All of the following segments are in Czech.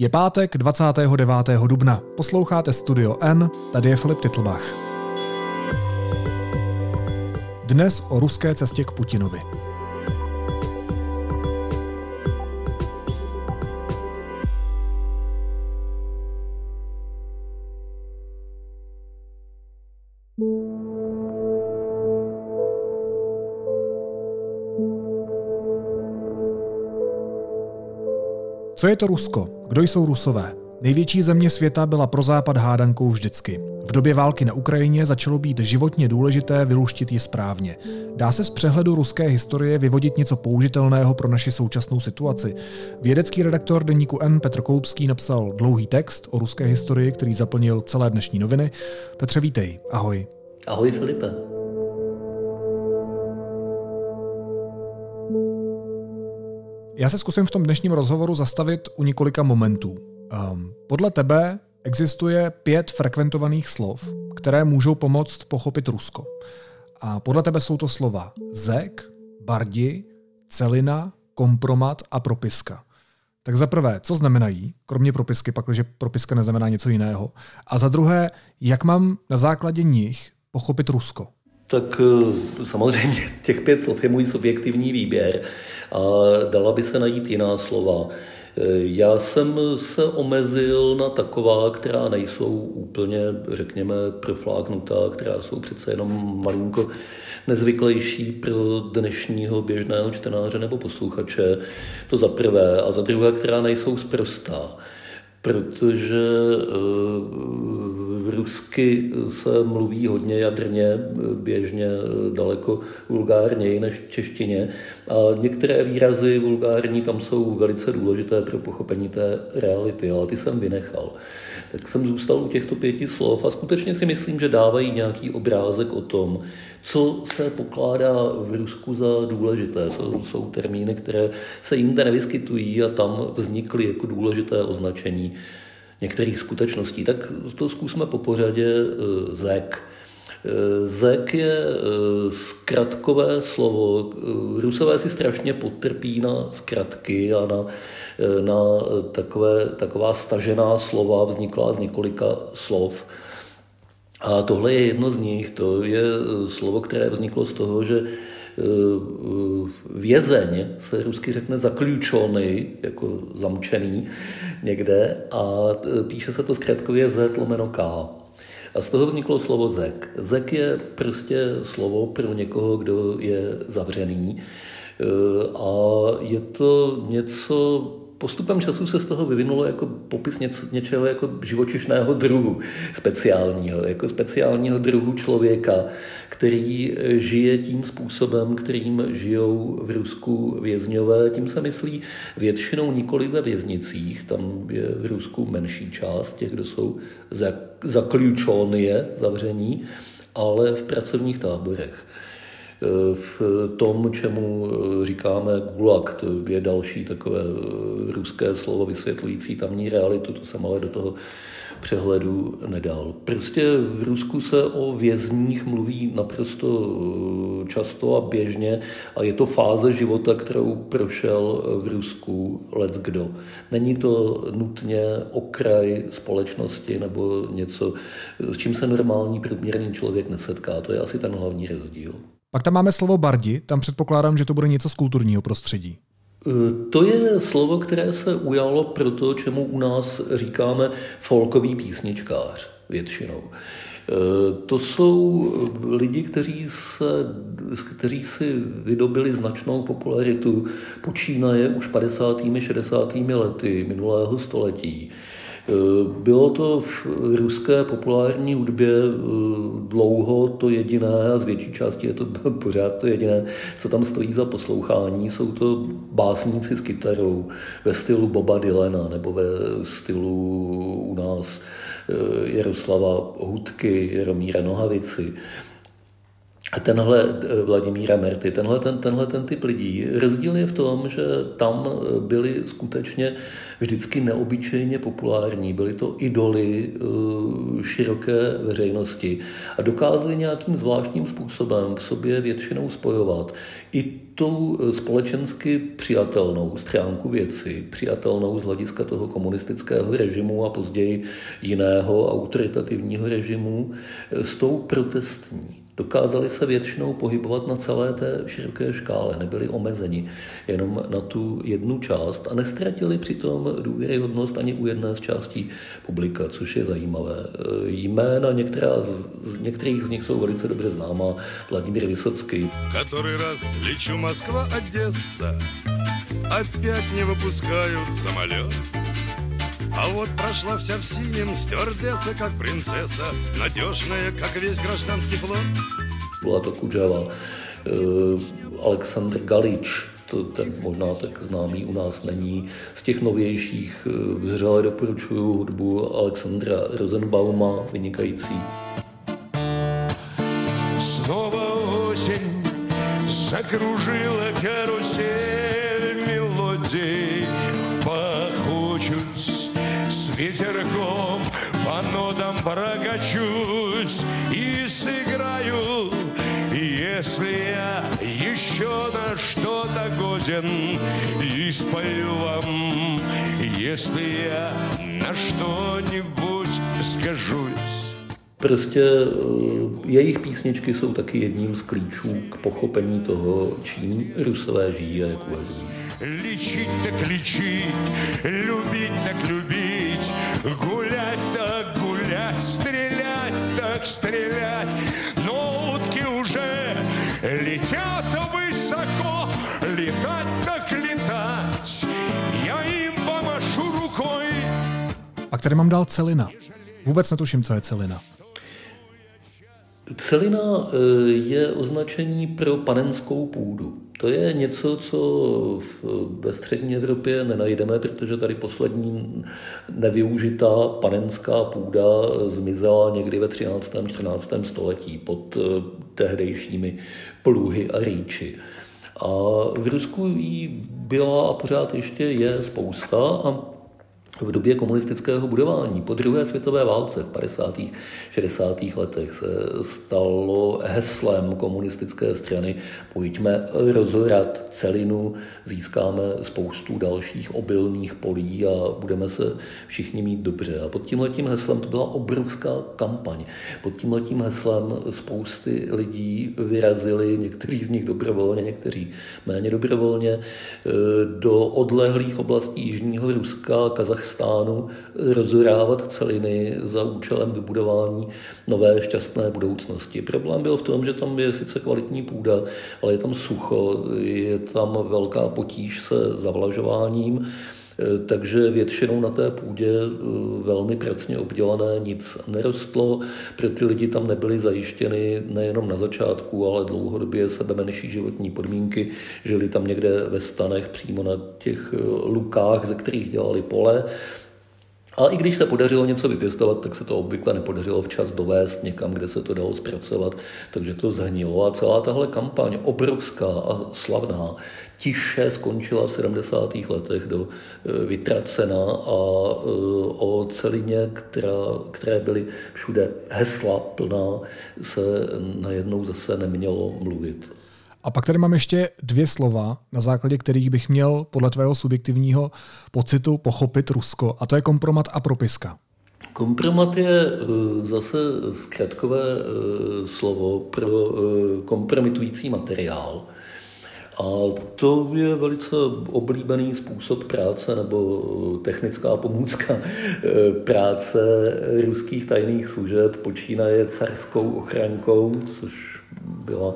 Je pátek 29. dubna. Posloucháte Studio N, tady je Filip Titlbach. Dnes o ruské cestě k Putinovi. Co je to Rusko? Kdo jsou Rusové? Největší země světa byla pro západ hádankou vždycky. V době války na Ukrajině začalo být životně důležité vyluštit ji správně. Dá se z přehledu ruské historie vyvodit něco použitelného pro naši současnou situaci. Vědecký redaktor deníku N Petr Koupský napsal dlouhý text o ruské historii, který zaplnil celé dnešní noviny. Petře, vítej. Ahoj. Ahoj Filipe. Já se zkusím v tom dnešním rozhovoru zastavit u několika momentů. Um, podle tebe existuje pět frekventovaných slov, které můžou pomoct pochopit Rusko. A podle tebe jsou to slova zek, bardi, celina, kompromat a propiska. Tak za prvé, co znamenají, kromě propisky, pakliže propiska neznamená něco jiného. A za druhé, jak mám na základě nich pochopit Rusko? Tak eh, samozřejmě těch pět slov je můj subjektivní výběr a dala by se najít jiná slova. Eh, já jsem se omezil na taková, která nejsou úplně, řekněme, profláknutá, která jsou přece jenom malinko nezvyklejší pro dnešního běžného čtenáře nebo posluchače. To za prvé. A za druhé, která nejsou zprostá protože uh, rusky se mluví hodně jadrně, běžně daleko vulgárněji než v češtině a některé výrazy vulgární tam jsou velice důležité pro pochopení té reality, ale ty jsem vynechal. Tak jsem zůstal u těchto pěti slov a skutečně si myslím, že dávají nějaký obrázek o tom, co se pokládá v Rusku za důležité. Jsou, jsou termíny, které se jinde nevyskytují a tam vznikly jako důležité označení některých skutečností. Tak to zkusme po pořadě eh, ZEK. Eh, Zek je eh, zkratkové slovo. Rusové si strašně potrpí na zkratky a na, na takové, taková stažená slova vzniklá z několika slov. A tohle je jedno z nich. To je eh, slovo, které vzniklo z toho, že eh, vězeň se rusky řekne zaklíčoný, jako zamčený někde a eh, píše se to zkratkově Z lomeno K. A z toho vzniklo slovo zek. Zek je prostě slovo pro někoho, kdo je zavřený. A je to něco postupem času se z toho vyvinulo jako popis něco, něčeho jako živočišného druhu speciálního, jako speciálního druhu člověka, který žije tím způsobem, kterým žijou v Rusku vězňové. Tím se myslí většinou nikoli ve věznicích, tam je v Rusku menší část těch, kdo jsou zaklíčonie, zavření, ale v pracovních táborech v tom, čemu eh, říkáme gulag, to je další takové eh, ruské slovo vysvětlující tamní realitu, to jsem ale do toho přehledu nedal. Prostě v Rusku se o vězních mluví naprosto eh, často a běžně a je to fáze života, kterou prošel v Rusku let kdo. Není to nutně okraj společnosti nebo něco, s čím se normální průměrný člověk nesetká. To je asi ten hlavní rozdíl. Pak tam máme slovo bardi, tam předpokládám, že to bude něco z kulturního prostředí. E, to je slovo, které se ujalo pro to, čemu u nás říkáme folkový písničkář většinou. E, to jsou lidi, kteří, se, kteří si vydobili značnou popularitu, počínaje už 50. 60. lety minulého století bylo to v ruské populární hudbě eh, dlouho to jediné a z větší části je to pořád to jediné, co tam stojí za poslouchání. Jsou to básníci s kytarou ve stylu Boba Dylana nebo ve stylu u nás eh, Jaroslava Hudky, Jaromíra Nohavici. Tenhle eh, Vladimíra Merty, tenhle ten, tenhle ten typ lidí. Rozdíl je v tom, že tam eh, byli skutečně vždycky neobyčejně populární, byli to idoly eh, široké veřejnosti a dokázali nějakým zvláštním způsobem v sobě většinou spojovat i tu společensky přijatelnou stránku věci, přijatelnou z hlediska toho komunistického režimu a později jiného autoritativního režimu, s tou protestní dokázali se většinou pohybovat na celé té široké škále, nebyli omezeni jenom na tu jednu část a nestratili přitom důvěryhodnost ani u jedné z částí publika, což je zajímavé. Jména některá z, některých z nich jsou velice dobře známá. Vladimír Vysocký. Который раз лечу Москва, Одесса, опять не выпускают самолет. А вот прошла вся в синем стюардесса, как принцесса, надежная, как весь гражданский флот. Byla to Kudžava. Uh, Aleksandr Galič, to ten možná tak známý u nás není. Z těch novějších uh, vřele doporučuju hudbu Alexandra Rosenbauma, vynikající. Снова осень закружила карусель ветерком по нотам прокачусь и сыграю, если я еще на что-то годен, и спою вам, если я на что-нибудь скажусь. Prostě jejich písničky jsou taky jedním z klíčů k pochopení toho, čím Rusové žijí a jak uvažují. Лечить так лечить, любить так любить, гулять так гулять, стрелять так стрелять. Но утки уже летят высоко, летать так летать. Já jim pomašu rukoj. A tady mám dál celina. Vůbec netuším, co je celina. Celina eh, je označení pro panenskou půdu. To je něco, co ve střední Evropě nenajdeme, protože tady poslední nevyužitá panenská půda zmizela někdy ve 13. 14. století pod eh, tehdejšími pluhy a rýči. A v Rusku jí byla a pořád ještě je spousta a v době komunistického budování po druhé světové válce v 50. 60. letech se stalo heslem komunistické strany pojďme rozorat celinu, získáme spoustu dalších obilných polí a budeme se všichni mít dobře. A pod tímhletím heslem to byla obrovská kampaň. Pod tímhletím heslem spousty lidí vyrazili, někteří z nich dobrovolně, někteří méně dobrovolně, do odlehlých oblastí Jižního Ruska, Kazachstánu, Kazachstánu rozorávat celiny za účelem vybudování nové šťastné budoucnosti. Problém byl v tom, že tam je sice kvalitní půda, ale je tam sucho, je tam velká potíž se zavlažováním, takže většinou na té půdě eh, velmi pracně obdělané nic nerostlo, pro ty lidi tam nebyly zajištěny nejenom na začátku, ale dlouhodobě sebe menší životní podmínky, žili tam někde ve stanech přímo na těch eh, lukách, ze kterých dělali pole, ale i když se podařilo něco vypěstovat, tak se to obvykle nepodařilo včas dovést někam, kde se to dalo zpracovat, takže to zhnilo. A celá tahle kampaň, obrovská a slavná, tiše skončila v 70. letech do e, vytracena a e, o celině, která, které byly všude hesla plná, se najednou zase nemělo mluvit. A pak tady mám ještě dvě slova, na základě kterých bych měl podle tvého subjektivního pocitu pochopit Rusko, a to je kompromat a propiska. Kompromat je eh, zase zkratkové eh, slovo pro eh, kompromitující materiál. A to je velice oblíbený způsob práce nebo technická pomůcka práce ruských tajných služeb. Počínaje carskou ochrankou, což byla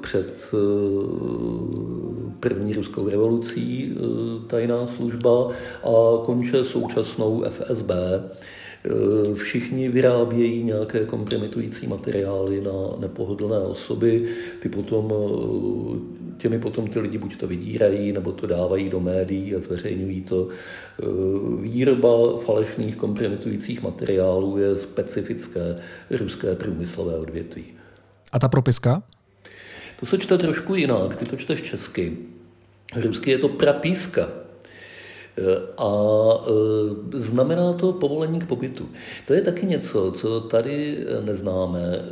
před eh, první ruskou revolucí eh, tajná služba a konče současnou FSB. Všichni vyrábějí nějaké kompromitující materiály na nepohodlné osoby, ty potom, těmi potom ty lidi buď to vydírají, nebo to dávají do médií a zveřejňují to. Výroba falešných kompromitujících materiálů je specifické ruské průmyslové odvětví. A ta propiska? To se čte trošku jinak, ty to čteš česky. Rusky je to prapíska. A e, znamená to povolení k pobytu. To je taky něco, co tady neznáme. E,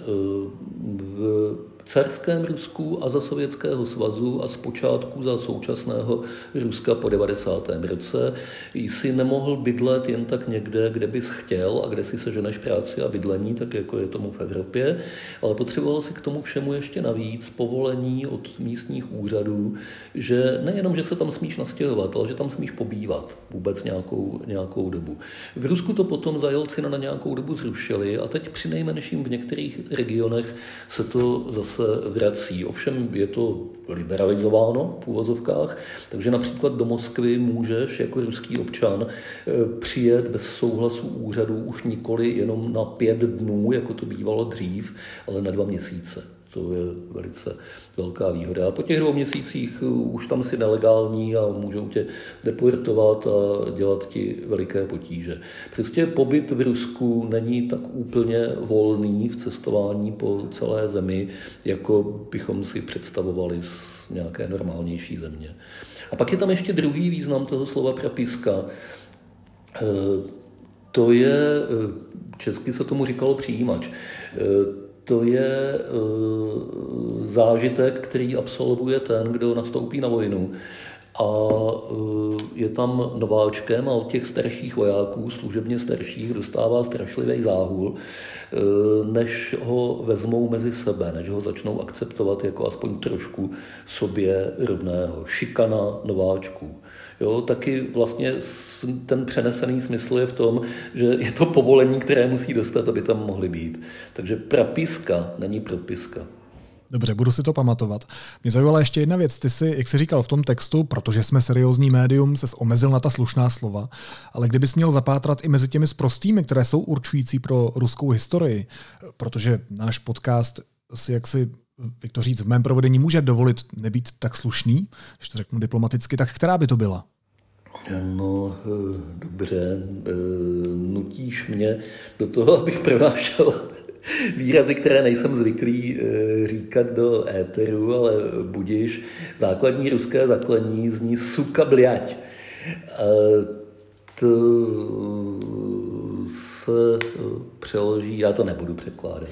v carském Rusku a za Sovětského svazu a zpočátku za současného Ruska po 90. roce jsi nemohl bydlet jen tak někde, kde bys chtěl a kde si seženeš práci a bydlení, tak jako je tomu v Evropě, ale potřeboval si k tomu všemu ještě navíc povolení od místních úřadů, že nejenom, že se tam smíš nastěhovat, ale že tam smíš pobývat vůbec nějakou, nějakou dobu. V Rusku to potom zajelci na nějakou dobu zrušili a teď při nejmenším v některých regionech se to zase se vrací. Ovšem je to liberalizováno v úvozovkách, takže například do Moskvy můžeš jako ruský občan eh, přijet bez souhlasu úřadu už nikoli jenom na pět dnů, jako to bývalo dřív, ale na dva měsíce. To je velice velká výhoda. A po těch dvou měsících uh, už tam si nelegální a můžou tě deportovat a dělat ti veliké potíže. Prostě pobyt v Rusku není tak úplně volný v cestování po celé zemi, jako bychom si představovali z nějaké normálnější země. A pak je tam ještě druhý význam toho slova prapiska. Eh, to je, eh, česky se tomu říkalo přijímač to je uh, zážitek, který absolvuje ten, kdo nastoupí na vojnu a uh, je tam nováčkem a od těch starších vojáků, služebně starších, dostává strašlivý záhul, uh, než ho vezmou mezi sebe, než ho začnou akceptovat jako aspoň trošku sobě rovného. Šikana nováčků. Jo, taky vlastně ten přenesený smysl je v tom, že je to povolení, které musí dostat, aby tam mohly být. Takže prapiska není propiska. Dobře, budu si to pamatovat. Mě zajímala ještě jedna věc. Ty jsi, jak jsi říkal v tom textu, protože jsme seriózní médium, se omezil na ta slušná slova, ale kdybys měl zapátrat i mezi těmi sprostými, které jsou určující pro ruskou historii, protože náš podcast si jaksi jak to říct, v mém provedení může dovolit nebýt tak slušný, když to řeknu diplomaticky, tak která by to byla? No, eh, dobře, eh, nutíš mě do toho, abych pronášel výrazy, které nejsem zvyklý eh, říkat do éteru, ale budíš. Základní ruské zaklení zní suka bliať. To se přeloží, já to nebudu překládat.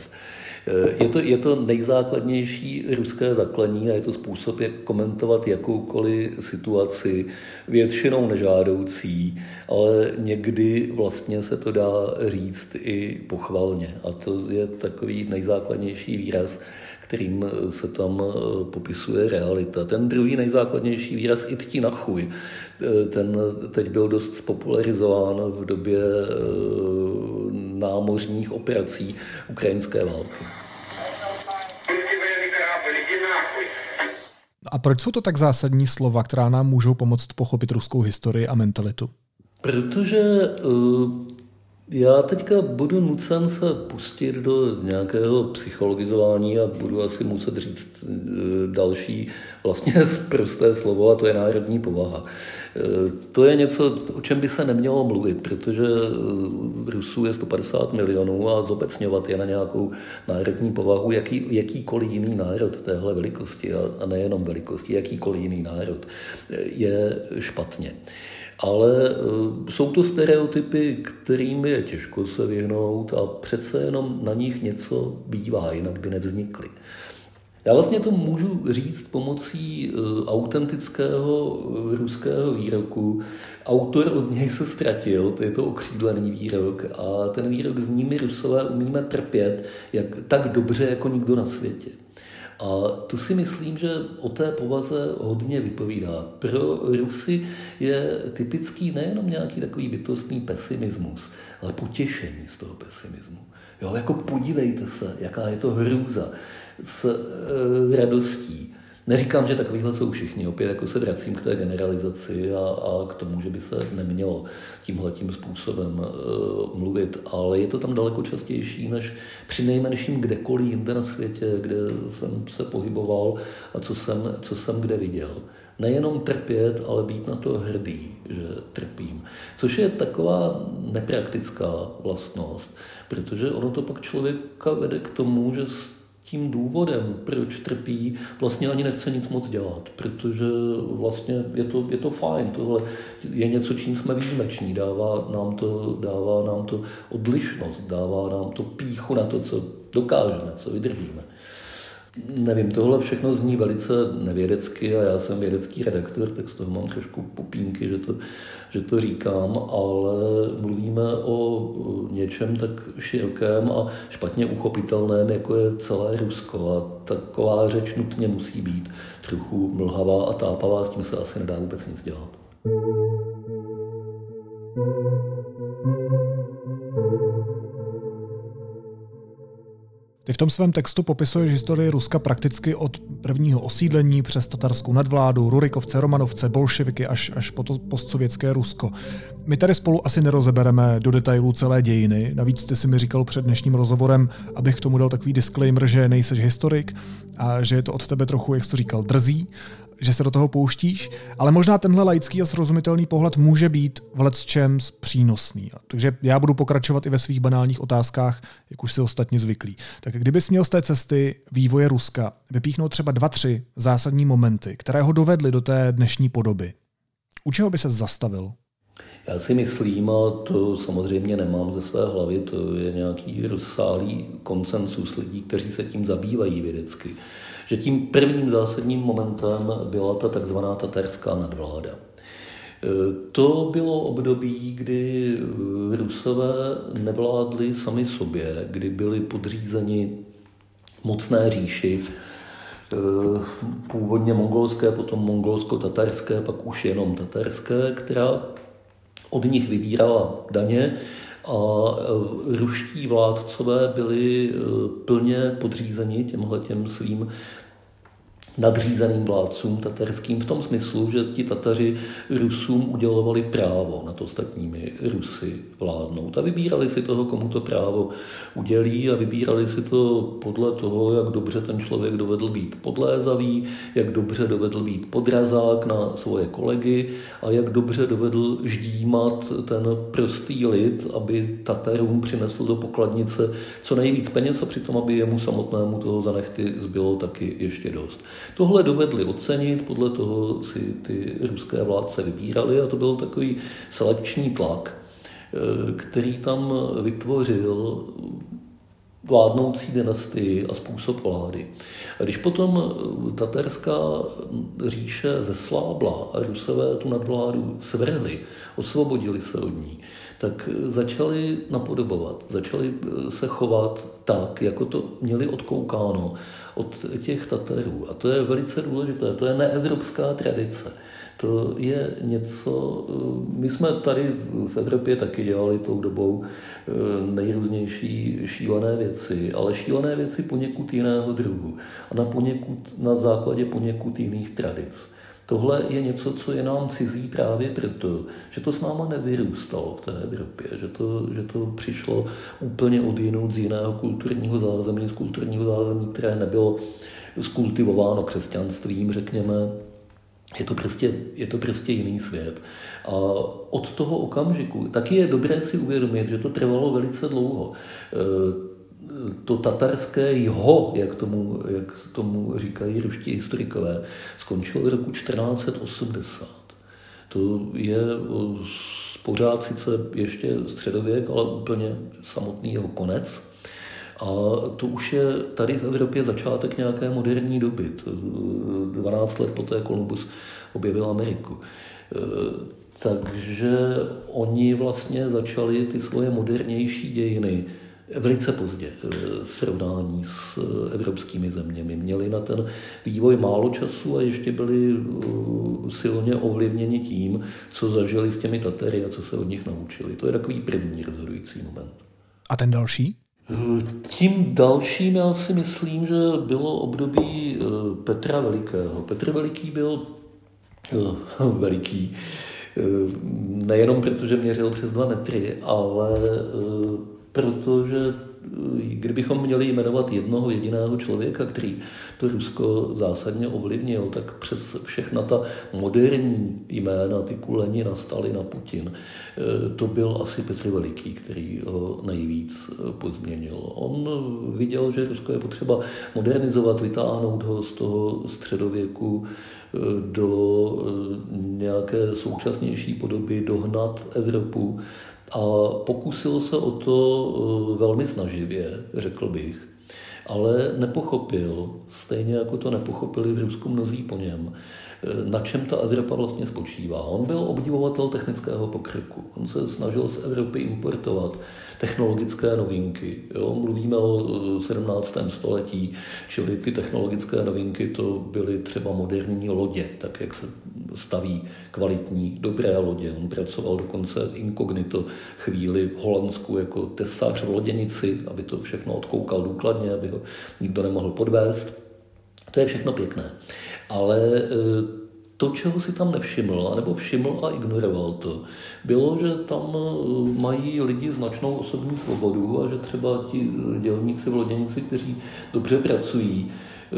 Je to, je to nejzákladnější ruské zaklení a je to způsob, jak komentovat jakoukoliv situaci, většinou nežádoucí, ale někdy vlastně se to dá říct i pochvalně. A to je takový nejzákladnější výraz, kterým se tam popisuje realita. Ten druhý nejzákladnější výraz i tí na chuj, ten teď byl dost spopularizován v době námořních operací ukrajinské války. A proč jsou to tak zásadní slova, která nám můžou pomoct pochopit ruskou historii a mentalitu? Protože uh, já teďka budu nucen se pustit do nějakého psychologizování a budu asi muset říct uh, další vlastně prosté slovo a to je národní povaha. To je něco, o čem by se nemělo mluvit, protože v Rusů je 150 milionů a zobecňovat je na nějakou národní povahu, jaký, jakýkoliv jiný národ téhle velikosti a nejenom velikosti, jakýkoliv jiný národ je špatně. Ale e, jsou to stereotypy, kterým je těžko se vyhnout a přece jenom na nich něco bývá, jinak by nevznikly. Já vlastně to můžu říct pomocí uh, autentického uh, ruského výroku. Autor od něj se ztratil, to je to okřídlený výrok a ten výrok zní my Rusové umíme trpět jak, tak dobře jako nikdo na světě. A to si myslím, že o té povaze hodně vypovídá. Pro Rusy je typický nejenom nějaký takový bytostný pesimismus, ale potěšení z toho pesimismu. Jo, jako podívejte se, jaká je to hrůza s e, radostí. Neříkám, že takovýhle jsou všichni, opět jako se vracím k té generalizaci a, a k tomu, že by se nemělo tímhletím způsobem e, mluvit, ale je to tam daleko častější než při nejmenším kdekoliv jinde na světě, kde jsem se pohyboval a co jsem, co jsem kde viděl. Nejenom trpět, ale být na to hrdý, že trpím. Což je taková nepraktická vlastnost, protože ono to pak člověka vede k tomu, že tím důvodem, proč trpí, vlastně ani nechce nic moc dělat, protože vlastně je to, je to fajn, tohle je něco, čím jsme výjimeční, dává nám, to, dává nám to odlišnost, dává nám to píchu na to, co dokážeme, co vydržíme. Nevím, tohle všechno zní velice nevědecky a já jsem vědecký redaktor, tak z toho mám trošku popínky, že to, že to říkám, ale mluvíme o něčem tak širokém a špatně uchopitelném, jako je celé Rusko a taková řeč nutně musí být trochu mlhavá a tápavá, s tím se asi nedá vůbec nic dělat. Ty v tom svém textu popisuješ historii Ruska prakticky od prvního osídlení přes tatarskou nadvládu, Rurikovce, Romanovce, bolševiky až, až po to postsovětské Rusko. My tady spolu asi nerozebereme do detailů celé dějiny, navíc ty si mi říkal před dnešním rozhovorem, abych k tomu dal takový disclaimer, že nejseš historik a že je to od tebe trochu, jak jsi to říkal, drzí, že se do toho pouštíš, ale možná tenhle laický a srozumitelný pohled může být v čem přínosný. Takže já budu pokračovat i ve svých banálních otázkách, jak už si ostatně zvyklí. Tak kdybys měl z té cesty vývoje Ruska vypíchnout třeba dva, tři zásadní momenty, které ho dovedly do té dnešní podoby, u čeho by se zastavil? Já si myslím, a to samozřejmě nemám ze své hlavy, to je nějaký rozsálý koncensus lidí, kteří se tím zabývají vědecky, že tím prvním zásadním momentem byla ta takzvaná tatarská nadvláda. To bylo období, kdy Rusové nevládli sami sobě, kdy byli podřízeni mocné říši, e, původně mongolské, potom mongolsko-tatarské, pak už jenom tatarské, která od nich vybírala daně a e, ruští vládcové byli plně podřízeni těmhle těm svým nadřízeným vládcům tatarským v tom smyslu, že ti Tataři Rusům udělovali právo nad ostatními Rusy vládnout a vybírali si toho, komu to právo udělí a vybírali si to podle toho, jak dobře ten člověk dovedl být podlézavý, jak dobře dovedl být podrazák na svoje kolegy a jak dobře dovedl ždímat ten prostý lid, aby Tatarům přinesl do pokladnice co nejvíc peněz a přitom, aby jemu samotnému toho zanechty zbylo taky ještě dost. Tohle dovedli ocenit, podle toho si ty ruské vládce vybírali a to byl takový selekční tlak, eh, který tam vytvořil vládnoucí dynastii a způsob vlády. A když potom tatarská říše zeslábla a Rusové tu nadvládu svrhli, osvobodili se od ní, tak začali napodobovat, začali se chovat tak, jako to měli odkoukáno od těch Tatarů. A to je velice důležité, to je neevropská tradice. To je něco, my jsme tady v Evropě taky dělali tou dobou eh, nejrůznější šílené věci, ale šílené věci poněkud jiného druhu a na, poněkud, na základě poněkud jiných tradic. Tohle je něco, co je nám cizí právě proto, že to s náma nevyrůstalo v té Evropě, že to, že to přišlo úplně od jinou, z jiného kulturního zázemí, z kulturního zázemí, které nebylo skultivováno křesťanstvím, řekněme, je to, prostě, je to prostě jiný svět. A od toho okamžiku taky je dobré si uvědomit, že to trvalo velice dlouho. To tatarské jeho, jak tomu, jak tomu říkají ruští historikové, skončilo v roku 1480. To je pořád sice ještě středověk, ale úplně samotný jeho konec. A to už je tady v Evropě začátek nějaké moderní doby. 12 let poté Kolumbus objevil Ameriku. E, takže oni vlastně začali ty svoje modernější dějiny velice pozdě v e, srovnání s evropskými zeměmi. Měli na ten vývoj málo času a ještě byli e, silně ovlivněni tím, co zažili s těmi Tatery a co se od nich naučili. To je takový první rozhodující moment. A ten další? Tím dalším já si myslím, že bylo období eh, Petra Velikého. Petr Veliký byl eh, veliký, eh, nejenom proto, že měřil přes dva metry, ale protože kdybychom měli jmenovat jednoho jediného člověka, který to Rusko zásadně ovlivnil, tak přes všechna ta moderní jména typu Lenina, Stalina, Putin, to byl asi Petr Veliký, který ho nejvíc pozměnil. On viděl, že Rusko je potřeba modernizovat, vytáhnout ho z toho středověku do nějaké současnější podoby, dohnat Evropu a pokusil se o to eh, velmi snaživě, řekl bych, ale nepochopil, stejně jako to nepochopili v Rusku mnozí po něm, na čem ta Evropa vlastně spočívá. On byl obdivovatel technického pokroku. On se snažil z Evropy importovat technologické novinky. Jo? Mluvíme o 17. Eh, století, čili ty technologické novinky to byly třeba moderní lodě, tak jak se staví kvalitní, dobré lodě. On pracoval dokonce inkognito chvíli v Holandsku jako tesař v loděnici, aby to všechno odkoukal důkladně, aby ho nikdo nemohl podvést. To je všechno pěkné. Ale e, to, čeho si tam nevšiml, nebo všiml a ignoroval to, bylo, že tam e, mají lidi značnou osobní svobodu a že třeba ti dělníci v loděnici, kteří dobře pracují, e,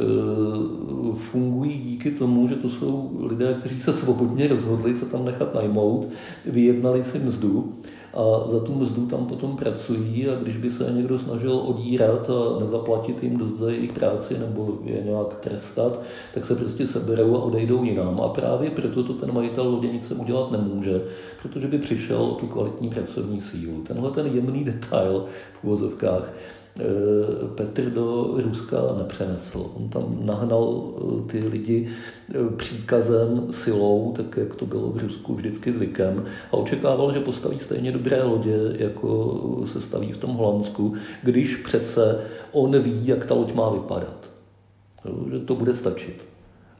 fungují díky tomu, že to jsou lidé, kteří se svobodně rozhodli se tam nechat najmout, vyjednali si mzdu a za tu mzdu tam potom pracují a když by se někdo snažil odírat a nezaplatit jim dost za jejich práci nebo je nějak trestat, tak se prostě seberou a odejdou jinam. A právě proto to ten majitel loděnice udělat nemůže, protože by přišel o tu kvalitní pracovní sílu. Tenhle ten jemný detail v uvozovkách Petr do Ruska nepřenesl. On tam nahnal eh, ty lidi eh, příkazem, silou, tak jak to bylo v Rusku vždycky zvykem, a očekával, že postaví stejně dobré lodě, jako se staví v tom Holandsku, když přece on ví, jak ta loď má vypadat. že to bude stačit.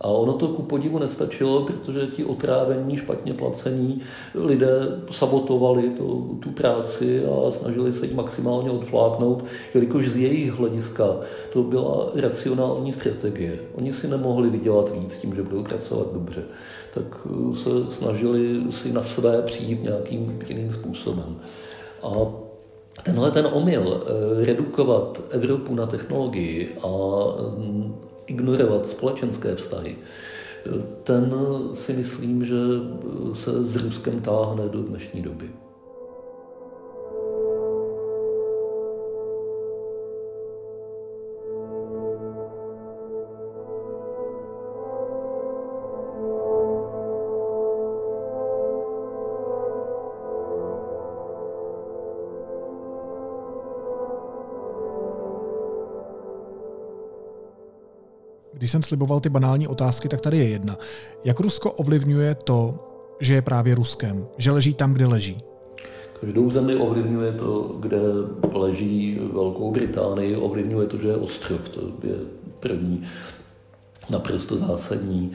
A ono to ku podivu nestačilo, protože ti otrávení, špatně placení lidé sabotovali to, tu práci a snažili se ji maximálně odfláknout, jelikož z jejich hlediska to byla racionální strategie. Oni si nemohli vydělat víc tím, že budou pracovat dobře. Tak se snažili si na své přijít nějakým jiným způsobem. A tenhle ten omyl eh, redukovat Evropu na technologii a ignorovat společenské vztahy, ten si myslím, že se s Ruskem táhne do dnešní doby. Když jsem sliboval ty banální otázky, tak tady je jedna. Jak Rusko ovlivňuje to, že je právě Ruskem, že leží tam, kde leží? Každou zemi ovlivňuje to, kde leží Velkou Británii, ovlivňuje to, že je ostrov. To je první naprosto zásadní.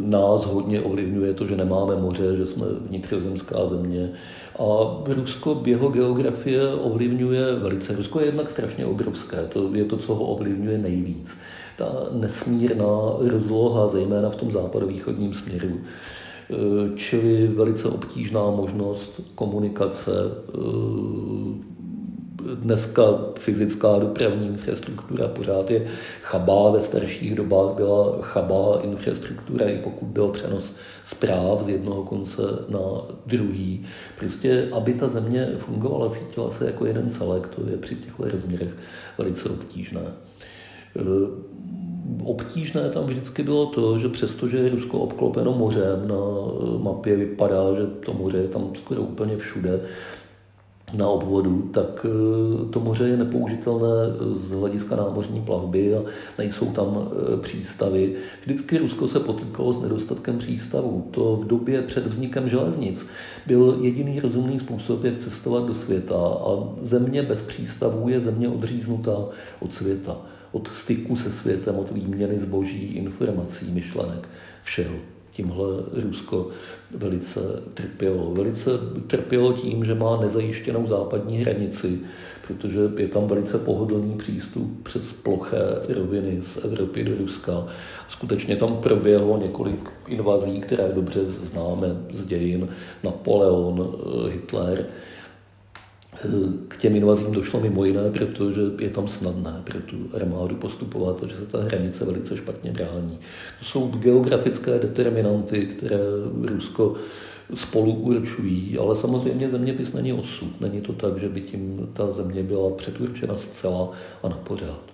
Nás hodně ovlivňuje to, že nemáme moře, že jsme vnitrozemská země. A Rusko, jeho geografie ovlivňuje velice. Rusko je jednak strašně obrovské, to je to, co ho ovlivňuje nejvíc ta nesmírná rozloha, zejména v tom západovýchodním směru. E, čili velice obtížná možnost komunikace. E, dneska fyzická dopravní infrastruktura pořád je chabá, ve starších dobách byla chabá infrastruktura, i pokud byl přenos zpráv z jednoho konce na druhý. Prostě, aby ta země fungovala, cítila se jako jeden celek, to je při těchto rozměrech velice obtížné. E, obtížné tam vždycky bylo to, že přestože je Rusko obklopeno mořem, na mapě vypadá, že to moře je tam skoro úplně všude, na obvodu, tak eh, to moře je nepoužitelné z hlediska námořní plavby a nejsou tam eh, přístavy. Vždycky Rusko se potýkalo s nedostatkem přístavů. To v době před vznikem železnic byl jediný rozumný způsob, jak cestovat do světa a země bez přístavů je země odříznutá od světa od styku se světem, od výměny zboží, informací, myšlenek, všeho. Tímhle Rusko velice trpělo. Velice trpělo tím, že má nezajištěnou západní hranici, protože je tam velice pohodlný přístup přes ploché roviny z Evropy do Ruska. Skutečně tam proběhlo několik invazí, které dobře známe z dějin. Napoleon, Hitler, k těm invazím došlo mimo jiné, protože je tam snadné pro tu armádu postupovat, protože se ta hranice velice špatně brání. To jsou geografické determinanty, které Rusko spolu určují, ale samozřejmě zeměpis není osud. Není to tak, že by tím ta země byla předurčena zcela a na pořád.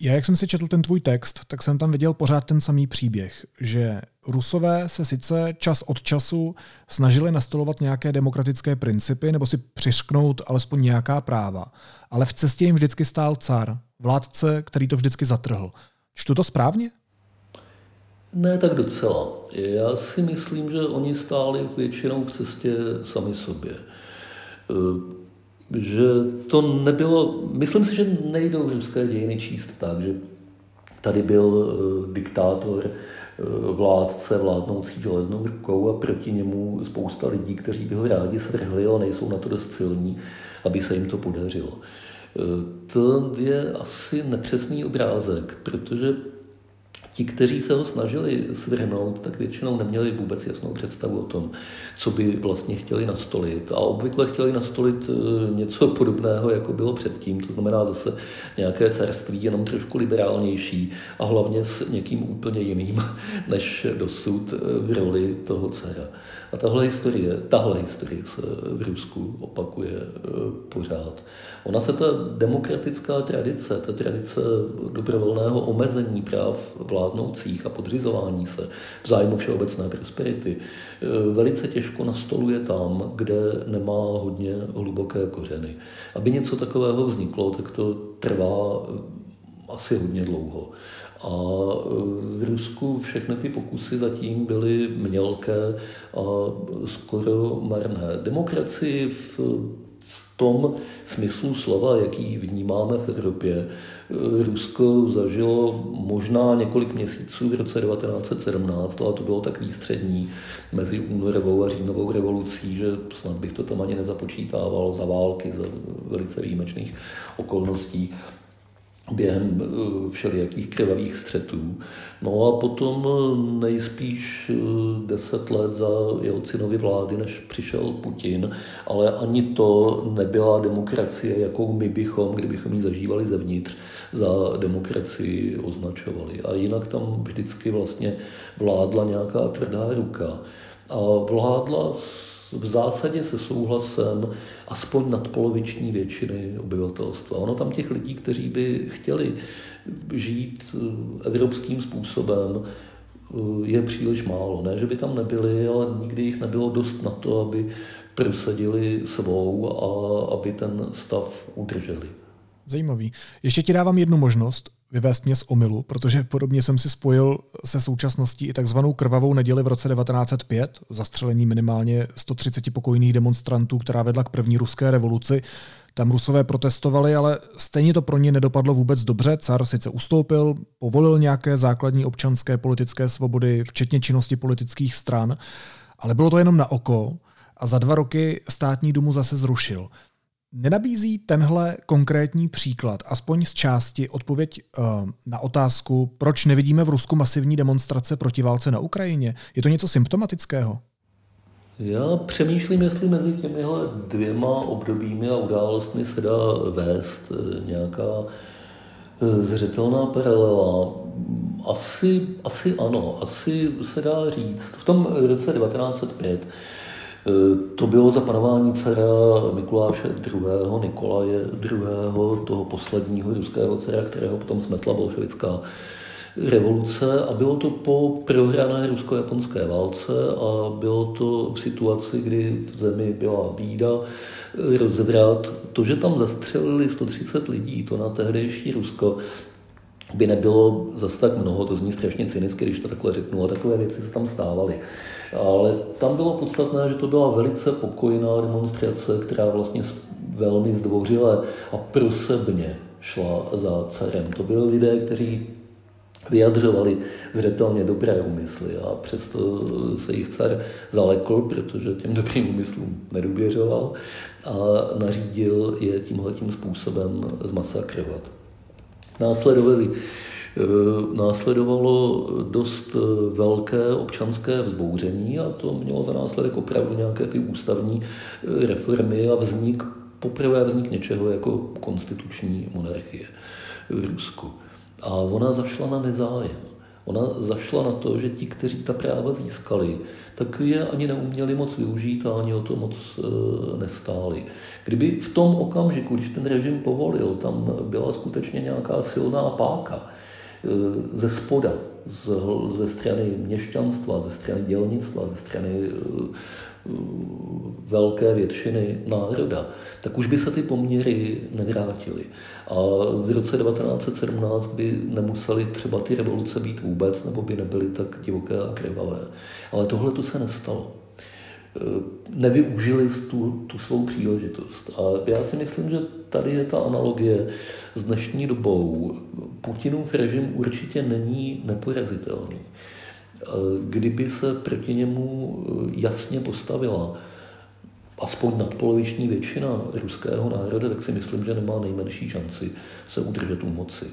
Já, jak jsem si četl ten tvůj text, tak jsem tam viděl pořád ten samý příběh, že Rusové se sice čas od času snažili nastolovat nějaké demokratické principy nebo si přišknout alespoň nějaká práva, ale v cestě jim vždycky stál car, vládce, který to vždycky zatrhl. Čtu to správně? Ne tak docela. Já si myslím, že oni stáli většinou v cestě sami sobě že to nebylo, myslím si, že nejdou ruské dějiny číst tak, že tady byl eh, diktátor, eh, vládce vládnoucí železnou rukou a proti němu spousta lidí, kteří by ho rádi svrhli, ale nejsou na to dost silní, aby se jim to podařilo. Eh, to je asi nepřesný obrázek, protože ti, kteří se ho snažili svrhnout, tak většinou neměli vůbec jasnou představu o tom, co by vlastně chtěli nastolit. A obvykle chtěli nastolit eh, něco podobného, jako bylo předtím, to znamená zase nějaké carství, jenom trošku liberálnější a hlavně s někým úplně jiným, než dosud eh, v roli toho dcera. A tahle historie, tahle historie se v Rusku opakuje eh, pořád. Ona se ta demokratická tradice, ta tradice dobrovolného omezení práv vládnoucích a podřizování se v zájmu všeobecné prosperity eh, velice těžko nastoluje tam, kde nemá hodně hluboké kořeny. Aby něco takového vzniklo, tak to trvá eh, asi hodně dlouho. A v Rusku všechny ty pokusy zatím byly mělké a skoro marné. Demokracii v tom smyslu slova, jaký vnímáme v Evropě, Rusko zažilo možná několik měsíců v roce 1917, ale to bylo tak výstřední mezi únorovou a říjnovou revolucí, že snad bych to tam ani nezapočítával za války, za velice výjimečných okolností během eh, všelijakých krvavých střetů. No a potom eh, nejspíš eh, deset let za Jelcinovy vlády, než přišel Putin, ale ani to nebyla demokracie, jakou my bychom, kdybychom ji zažívali zevnitř, za demokracii označovali. A jinak tam vždycky vlastně vládla nějaká tvrdá ruka. A vládla v zásadě se souhlasem aspoň nadpoloviční většiny obyvatelstva. Ono tam těch lidí, kteří by chtěli žít eh, evropským způsobem, eh, je příliš málo. Ne, že by tam nebyli, ale nikdy jich nebylo dost na to, aby prosadili svou a aby ten stav udrželi. Zajímavý. Ještě ti dávám jednu možnost vyvést mě z omylu, protože podobně jsem si spojil se současností i takzvanou krvavou neděli v roce 1905, zastřelení minimálně 130 pokojných demonstrantů, která vedla k první ruské revoluci. Tam rusové protestovali, ale stejně to pro ně nedopadlo vůbec dobře. Car sice ustoupil, povolil nějaké základní občanské politické svobody, včetně činnosti politických stran, ale bylo to jenom na oko a za dva roky státní dumu zase zrušil. Nenabízí tenhle konkrétní příklad, aspoň z části, odpověď uh, na otázku, proč nevidíme v Rusku masivní demonstrace proti válce na Ukrajině? Je to něco symptomatického? Já přemýšlím, jestli mezi těmihle dvěma obdobími a událostmi se dá vést eh, nějaká eh, zřetelná paralela. Asi, asi ano, asi se dá říct. V tom roce 1905 to bylo za panování dcera Mikuláše II. Nikolaje II. toho posledního ruského dcera, kterého potom smetla bolševická revoluce a bylo to po prohrané rusko-japonské válce a bylo to v situaci, kdy v zemi byla bída, rozvrat. To, že tam zastřelili 130 lidí, to na tehdejší Rusko by nebylo zas tak mnoho, to zní strašně cynicky, když to takhle řeknu, a takové věci se tam stávaly. Ale tam bylo podstatné, že to byla velice pokojná demonstrace, která vlastně velmi zdvořile a prosebně šla za carem. To byli lidé, kteří vyjadřovali zřetelně dobré úmysly a přesto se jich car zalekl, protože těm dobrým úmyslům nedůvěřoval a nařídil je tímhletím způsobem zmasakrovat. Následovali následovalo dost velké občanské vzbouření a to mělo za následek opravdu nějaké ty ústavní reformy a vznik, poprvé vznik něčeho jako konstituční monarchie v Rusku. A ona zašla na nezájem. Ona zašla na to, že ti, kteří ta práva získali, tak je ani neuměli moc využít a ani o to moc nestáli. Kdyby v tom okamžiku, když ten režim povolil, tam byla skutečně nějaká silná páka ze spoda, z, ze strany měšťanstva, ze strany dělnictva, ze strany e, velké většiny národa, tak už by se ty poměry nevrátily. A v roce 1917 by nemusely třeba ty revoluce být vůbec, nebo by nebyly tak divoké a krvavé. Ale tohle to se nestalo. E, nevyužili tu, tu svou příležitost. A já si myslím, že tady je ta analogie s dnešní dobou. Putinův režim určitě není neporazitelný. E, kdyby se proti němu jasně postavila aspoň nadpoloviční většina ruského národa, tak si myslím, že nemá nejmenší šanci se udržet u moci.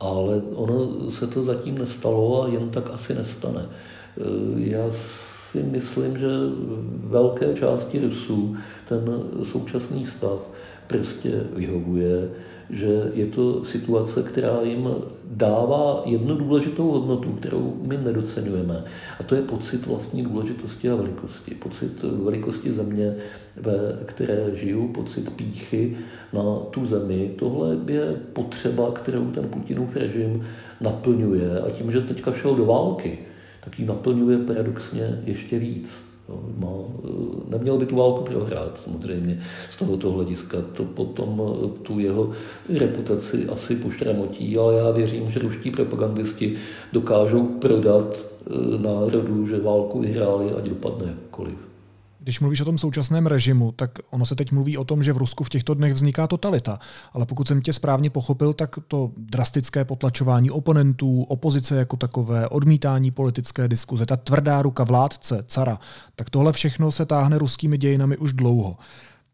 Ale ono se to zatím nestalo a jen tak asi nestane. Já si myslím, že velké části Rusů ten současný stav prostě vyhovuje že je to situace, která jim dává jednu důležitou hodnotu, kterou my nedocenujeme. A to je pocit vlastní důležitosti a velikosti. Pocit velikosti země, ve které žiju, pocit píchy na tu zemi. Tohle je potřeba, kterou ten Putinův režim naplňuje. A tím, že teďka šel do války, tak ji naplňuje paradoxně ještě víc. No, má, neměl by tu válku prohrát, samozřejmě, z tohoto hlediska. To potom eh, tu jeho reputaci asi poštramotí, ale já věřím, že ruští propagandisti dokážou prodat eh, národu, že válku vyhráli, ať dopadne jakkoliv. Když mluvíš o tom současném režimu, tak ono se teď mluví o tom, že v Rusku v těchto dnech vzniká totalita. Ale pokud jsem tě správně pochopil, tak to drastické potlačování oponentů, opozice jako takové, odmítání politické diskuze, ta tvrdá ruka vládce, cara, tak tohle všechno se táhne ruskými dějinami už dlouho.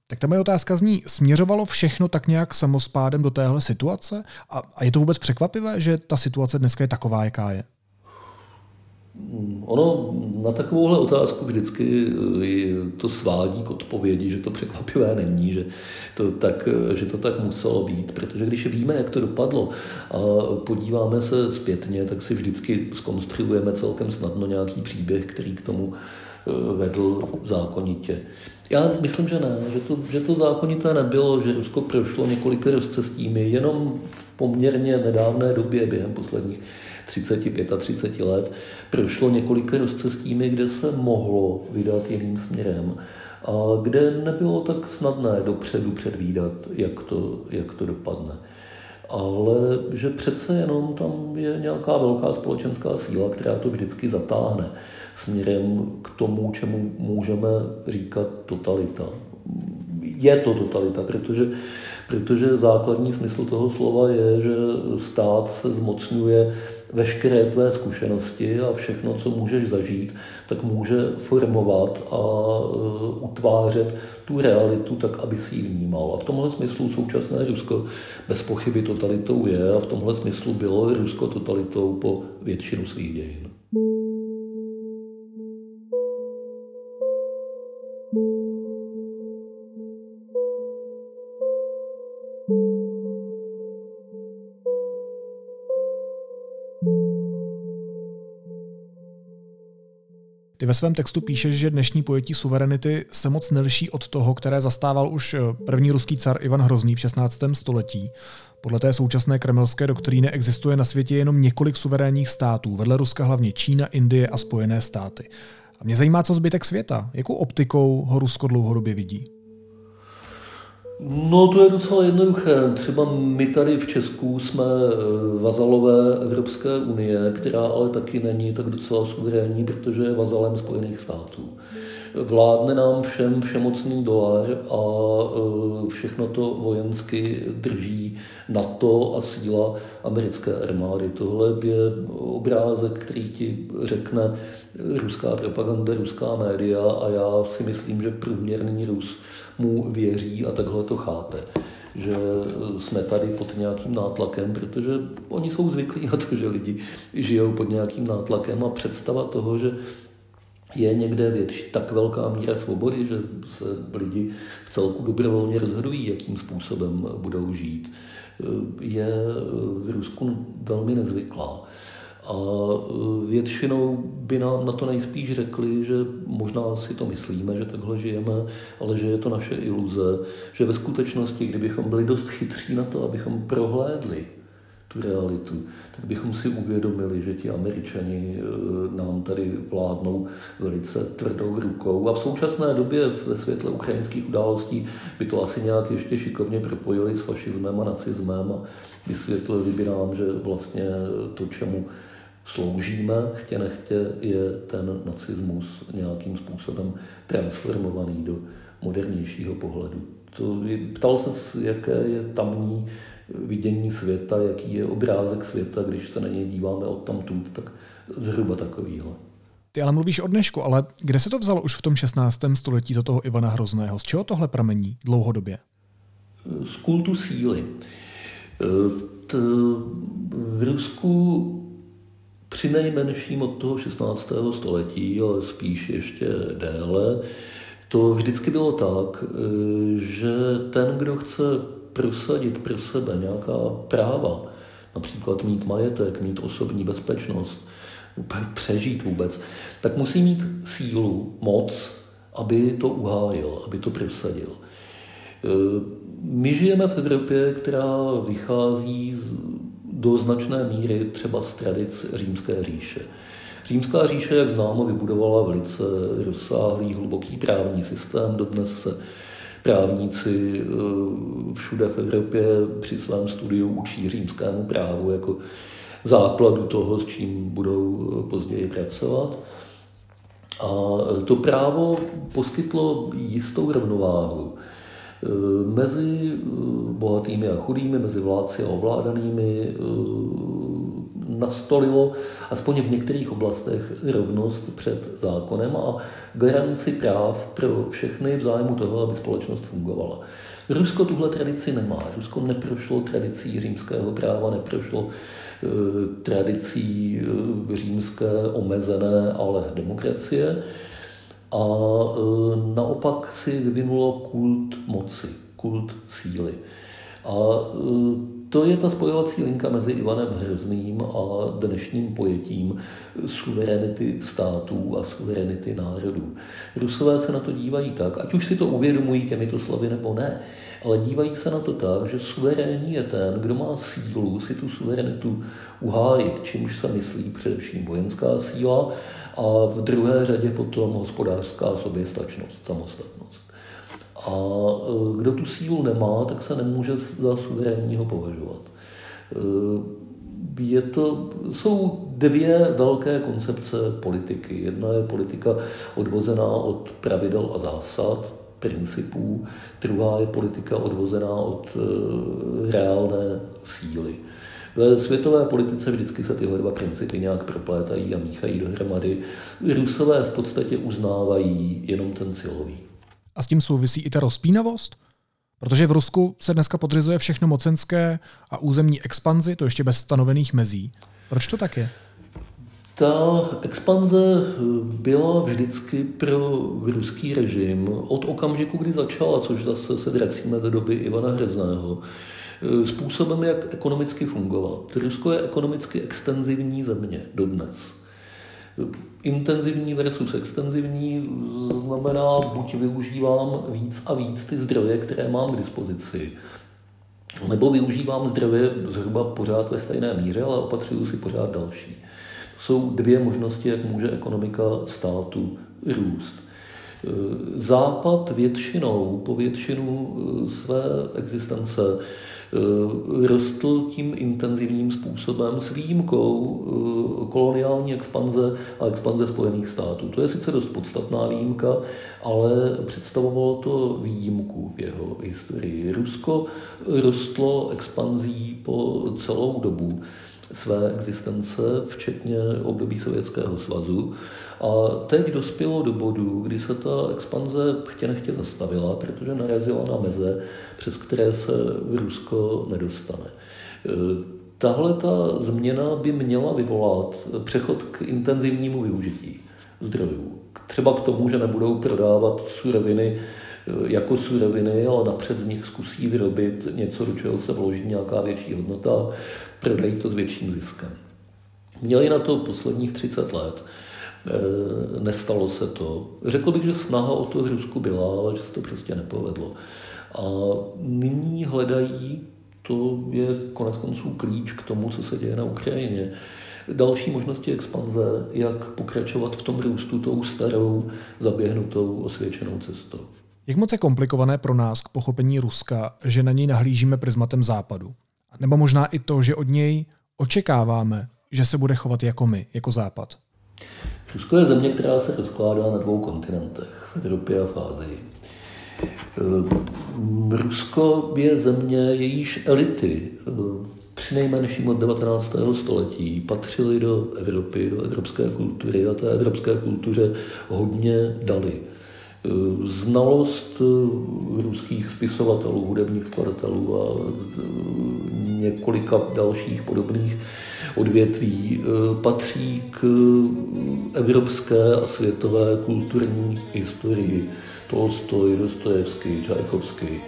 Tak ta moje otázka zní, směřovalo všechno tak nějak samospádem do téhle situace? A, a je to vůbec překvapivé, že ta situace dneska je taková, jaká je? Ono na takovouhle otázku vždycky eh, to svádí k odpovědi, že to překvapivé není, že to, tak, eh, že to tak muselo být, protože když víme, jak to dopadlo a podíváme se zpětně, tak si vždycky skonstruujeme celkem snadno nějaký příběh, který k tomu eh, vedl zákonitě. Já myslím, že ne, že to, že to zákonité nebylo, že Rusko prošlo několika rozcestími, jenom v poměrně nedávné době, během posledních 30, 35 let, prošlo několika rozcestími, kde se mohlo vydat jiným směrem a kde nebylo tak snadné dopředu předvídat, jak to, jak to dopadne. Ale že přece jenom tam je nějaká velká společenská síla, která to vždycky zatáhne směrem k tomu, čemu můžeme říkat totalita. Je to totalita, protože protože základní smysl toho slova je, že stát se zmocňuje veškeré tvé zkušenosti a všechno, co můžeš zažít, tak může formovat a e, utvářet tu realitu tak, aby si ji vnímal. A v tomhle smyslu současné Rusko bez pochyby totalitou je a v tomhle smyslu bylo Rusko totalitou po většinu svých dějin. Ty ve svém textu píšeš, že dnešní pojetí suverenity se moc neliší od toho, které zastával už eh, první ruský car Ivan Hrozný v 16. století. Podle té současné kremelské doktríny existuje na světě jenom několik suverénních států, vedle Ruska hlavně Čína, Indie a Spojené státy. A mě zajímá, co zbytek světa. Jakou optikou ho Rusko dlouhodobě vidí? No to je docela jednoduché. Třeba my tady v Česku jsme eh, vazalové Evropské unie, která ale taky není tak docela suverénní, protože je vazalem Spojených států. Vládne nám všem všemocný dolar a eh, všechno to vojensky drží NATO a síla americké armády. Tohle je obrázek, který ti řekne ruská propaganda, ruská média a já si myslím, že průměrný Rus mu věří a takhle to chápe že jsme tady pod nějakým nátlakem, protože oni jsou zvyklí na to, že lidi žijou pod nějakým nátlakem a představa toho, že je někde větší, tak velká míra svobody, že se lidi v celku dobrovolně rozhodují, jakým způsobem budou žít, je v Rusku velmi nezvyklá. A většinou by nám na to nejspíš řekli, že možná si to myslíme, že takhle žijeme, ale že je to naše iluze, že ve skutečnosti, kdybychom byli dost chytří na to, abychom prohlédli tu realitu, tak bychom si uvědomili, že ti američani eh, nám tady vládnou velice tvrdou rukou. A v současné době ve světle ukrajinských událostí by to asi nějak ještě šikovně propojili s fašismem a nacismem a vysvětlili by nám, že vlastně to, čemu sloužíme, chtě nechtě, je ten nacismus nějakým způsobem transformovaný do modernějšího pohledu. To je, ptal se, jaké je tamní vidění světa, jaký je obrázek světa, když se na něj díváme od tamtud, tak zhruba takovýhle. Ty ale mluvíš o dnešku, ale kde se to vzalo už v tom 16. století za toho Ivana Hrozného? Z čeho tohle pramení dlouhodobě? Z kultu síly. V Rusku při nejmenším od toho 16. století, ale spíš ještě déle, to vždycky bylo tak, že ten, kdo chce prosadit pro sebe nějaká práva, například mít majetek, mít osobní bezpečnost, přežít vůbec, tak musí mít sílu, moc, aby to uhájil, aby to prosadil. My žijeme v Evropě, která vychází do značné míry třeba z tradic římské říše. Římská říše, jak známo, vybudovala velice rozsáhlý, hluboký právní systém. Dodnes se právníci eh, všude v Evropě při svém studiu učí římskému právu jako základu toho, s čím budou eh, později pracovat. A to právo poskytlo jistou rovnováhu Eh, mezi eh, bohatými a chudými, mezi vládci a ovládanými eh, nastolilo aspoň v některých oblastech rovnost před zákonem a garanci práv pro všechny v zájmu toho, aby společnost fungovala. Rusko tuhle tradici nemá. Rusko neprošlo tradicí římského práva, neprošlo tradicí římské omezené, ale demokracie a e, naopak si vyvinulo kult moci, kult síly. A e, to je ta spojovací linka mezi Ivanem Hrozným a dnešním pojetím suverenity států a suverenity národů. Rusové se na to dívají tak, ať už si to uvědomují těmito slovy nebo ne, ale dívají se na to tak, že suverénní je ten, kdo má sílu si tu suverenitu uhájit, čímž se myslí především vojenská síla a v druhé řadě potom hospodářská soběstačnost, samostatnost. A e, kdo tu sílu nemá, tak se nemůže za suverénního považovat. E, je to, jsou dvě velké koncepce politiky. Jedna je politika odvozená od pravidel a zásad, principů, druhá je politika odvozená od e, reálné síly. Ve světové politice vždycky se tyhle dva principy nějak proplétají a míchají dohromady. Rusové v podstatě uznávají jenom ten silový. A s tím souvisí i ta rozpínavost? Protože v Rusku se dneska podřizuje všechno mocenské a územní expanzi, to ještě bez stanovených mezí. Proč to tak je? Ta expanze byla vždycky pro ruský režim od okamžiku, kdy začala, což zase se vracíme do doby Ivana Hrezného, způsobem, jak ekonomicky fungovat. Rusko je ekonomicky extenzivní země dodnes. Intenzivní versus extenzivní znamená, buď využívám víc a víc ty zdroje, které mám k dispozici, nebo využívám zdroje zhruba pořád ve stejné míře, ale opatřuju si pořád další. Jsou dvě možnosti, jak může ekonomika státu růst. Západ většinou, po většinu své existence Eh, rostl tím intenzivním způsobem s výjimkou eh, koloniální expanze a expanze Spojených států. To je sice dost podstatná výjimka, ale představovalo to výjimku v jeho historii. Rusko rostlo expanzí po celou dobu své existence, včetně období Sovětského svazu. A teď dospělo do bodu, kdy se ta expanze chtě nechtě zastavila, protože narazila na meze, přes které se Rusko nedostane. Tahle ta změna by měla vyvolat přechod k intenzivnímu využití zdrojů. Třeba k tomu, že nebudou prodávat suroviny eh, jako suroviny, ale napřed z nich zkusí vyrobit něco, do čeho se vloží nějaká větší hodnota prodají to s větším ziskem. Měli na to posledních 30 let. Eh, nestalo se to. Řekl bych, že snaha o to v Rusku byla, ale že se to prostě nepovedlo. A nyní hledají, to je konec konců klíč k tomu, co se děje na Ukrajině, další možnosti expanze, jak pokračovat v tom růstu tou starou, zaběhnutou, osvědčenou cestou. Jak moc je komplikované pro nás k pochopení Ruska, že na něj nahlížíme prismatem západu? Nebo možná i to, že od něj očekáváme, že se bude chovat jako my, jako západ? Rusko je země, která se rozkládá na dvou kontinentech, v Evropě a v Ázii. Rusko je země, jejíž elity přinejmenším od 19. století patřili do Evropy, do evropské kultury a té evropské kultuře hodně dali. Znalost ruských spisovatelů, hudebních skladatelů a několika dalších podobných odvětví patří k evropské a světové kulturní historii. Tolstoj, Dostojevský, Čajkovský.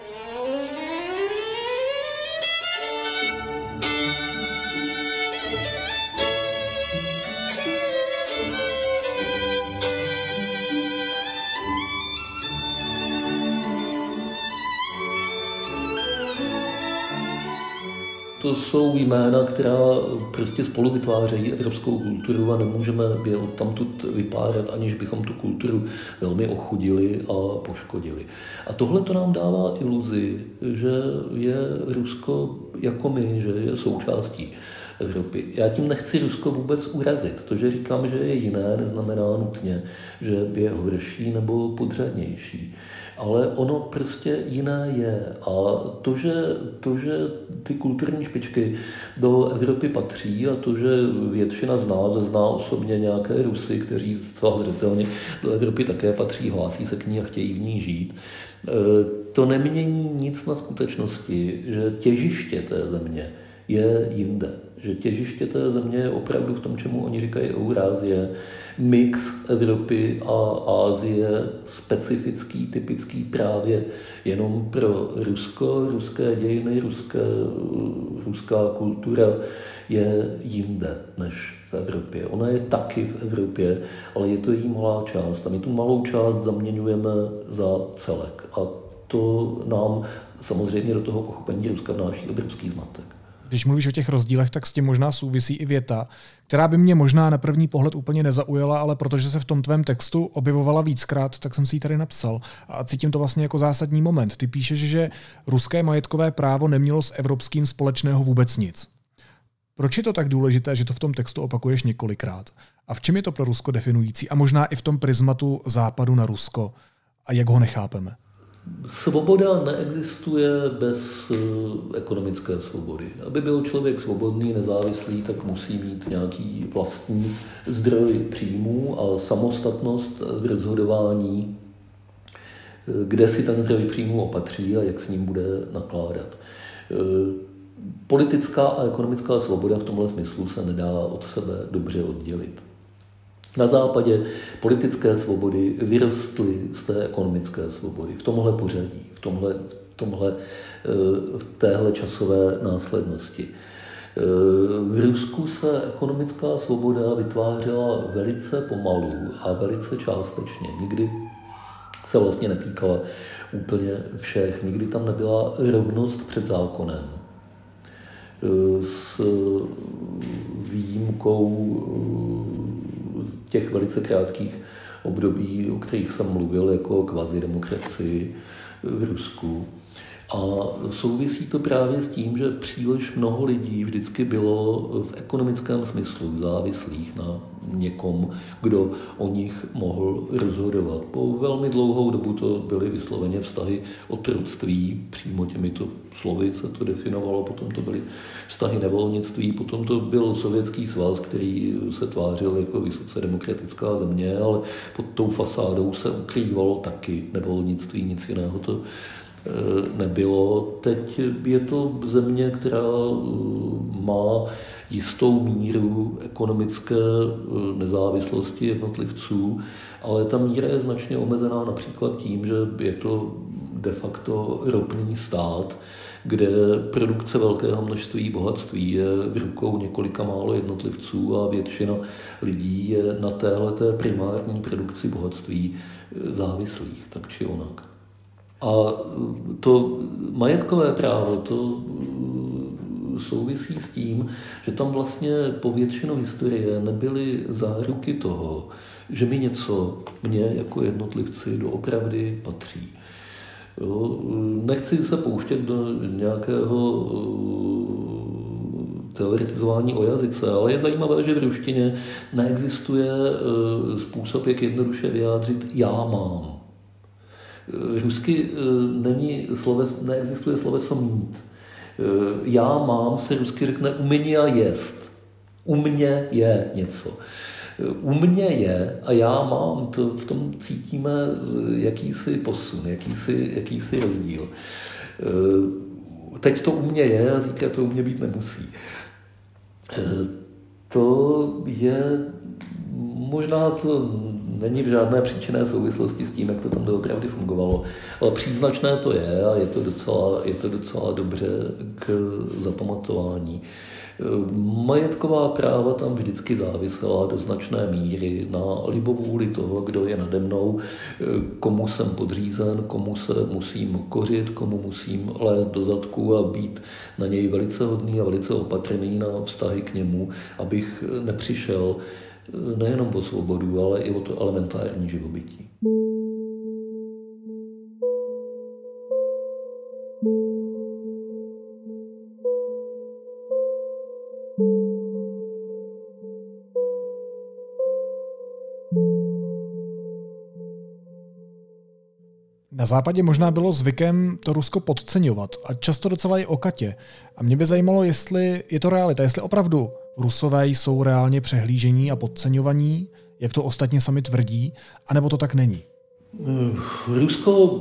To jsou jména, která prostě spolu vytvářejí evropskou kulturu a nemůžeme je tamtud vypárat, aniž bychom tu kulturu velmi ochudili a poškodili. A tohle to nám dává iluzi, že je Rusko jako my, že je součástí Evropy. Já tím nechci Rusko vůbec urazit. To, že říkám, že je jiné, neznamená nutně, že je horší nebo podřadnější ale ono prostě jiné je. A to že, to, že ty kulturní špičky do Evropy patří a to, že většina z nás zná osobně nějaké Rusy, kteří zcela zřetelně do Evropy také patří, hlásí se k ní a chtějí v ní žít, e, to nemění nic na skutečnosti, že těžiště té země je jinde. Že těžiště té země je opravdu v tom, čemu oni říkají Eurázie, mix Evropy a Ázie, specifický, typický právě jenom pro Rusko, ruské dějiny, ruské, ruská kultura je jinde než v Evropě. Ona je taky v Evropě, ale je to její malá část a my tu malou část zaměňujeme za celek. A to nám samozřejmě do toho pochopení Ruska vnáší obrovský zmatek. Když mluvíš o těch rozdílech, tak s tím možná souvisí i věta, která by mě možná na první pohled úplně nezaujala, ale protože se v tom tvém textu objevovala víckrát, tak jsem si ji tady napsal. A cítím to vlastně jako zásadní moment. Ty píšeš, že ruské majetkové právo nemělo s evropským společného vůbec nic. Proč je to tak důležité, že to v tom textu opakuješ několikrát? A v čem je to pro Rusko definující? A možná i v tom prismatu západu na Rusko. A jak ho nechápeme? Svoboda neexistuje bez eh, ekonomické svobody. Aby byl člověk svobodný, nezávislý, tak musí mít nějaký vlastní zdroj příjmů a samostatnost v rozhodování, eh, kde si ten zdroj příjmů opatří a jak s ním bude nakládat. Eh, politická a ekonomická svoboda v tomhle smyslu se nedá od sebe dobře oddělit. Na západě politické svobody vyrostly z té ekonomické svobody. V tomhle pořadí, v tomhle, v tomhle eh, v téhle časové následnosti. Eh, v Rusku se ekonomická svoboda vytvářela velice pomalu a velice částečně. Nikdy se vlastně netýkala úplně všech. Nikdy tam nebyla rovnost před zákonem. Eh, s výjimkou těch velice krátkých období, o kterých jsem mluvil, jako kvazi demokracii v Rusku. A souvisí to právě s tím, že příliš mnoho lidí vždycky bylo v ekonomickém smyslu závislých na někom, kdo o nich mohl rozhodovat. Po velmi dlouhou dobu to byly vysloveně vztahy otroctví, přímo těmito slovy se to definovalo, potom to byly vztahy nevolnictví, potom to byl sovětský svaz, který se tvářil jako vysoce demokratická země, ale pod tou fasádou se ukrývalo taky nevolnictví, nic jiného to nebylo. Teď je to země, která eh, má jistou míru ekonomické eh, nezávislosti jednotlivců, ale ta míra je značně omezená například tím, že je to de facto ropný stát, kde produkce velkého množství bohatství je v rukou několika málo jednotlivců a většina lidí je na téhleté primární produkci bohatství závislých, tak či onak. A to majetkové právo, to eh, souvisí s tím, že tam vlastně po většinu historie nebyly záruky toho, že mi něco, mě jako jednotlivci, doopravdy patří. Jo, nechci se pouštět do nějakého eh, teoretizování o jazyce, ale je zajímavé, že v ruštině neexistuje eh, způsob, jak jednoduše vyjádřit já mám. Rusky eh, není sloves, neexistuje sloveso mít. Eh, já mám se rusky řekne umění a jest. U mě je něco. Eh, u mě je a já mám, to v tom cítíme jakýsi posun, jakýsi, jakýsi rozdíl. Teď to u mě je a zítra to u mě být nemusí. To je možná to není v žádné příčinné souvislosti s tím, jak to tam doopravdy fungovalo. Ale příznačné to je a je to docela, je to docela dobře k zapamatování. Majetková práva tam vždycky závisela do značné míry na libovůli toho, kdo je nade mnou, komu jsem podřízen, komu se musím kořit, komu musím lézt do zadku a být na něj velice hodný a velice opatrný na vztahy k němu, abych nepřišel nejenom o svobodu, ale i o to elementární živobytí. Na západě možná bylo zvykem to Rusko podceňovat a často docela i okatě. A mě by zajímalo, jestli je to realita, jestli opravdu Rusové jsou reálně přehlížení a podceňovaní, jak to ostatně sami tvrdí, anebo to tak není? Eh, Rusko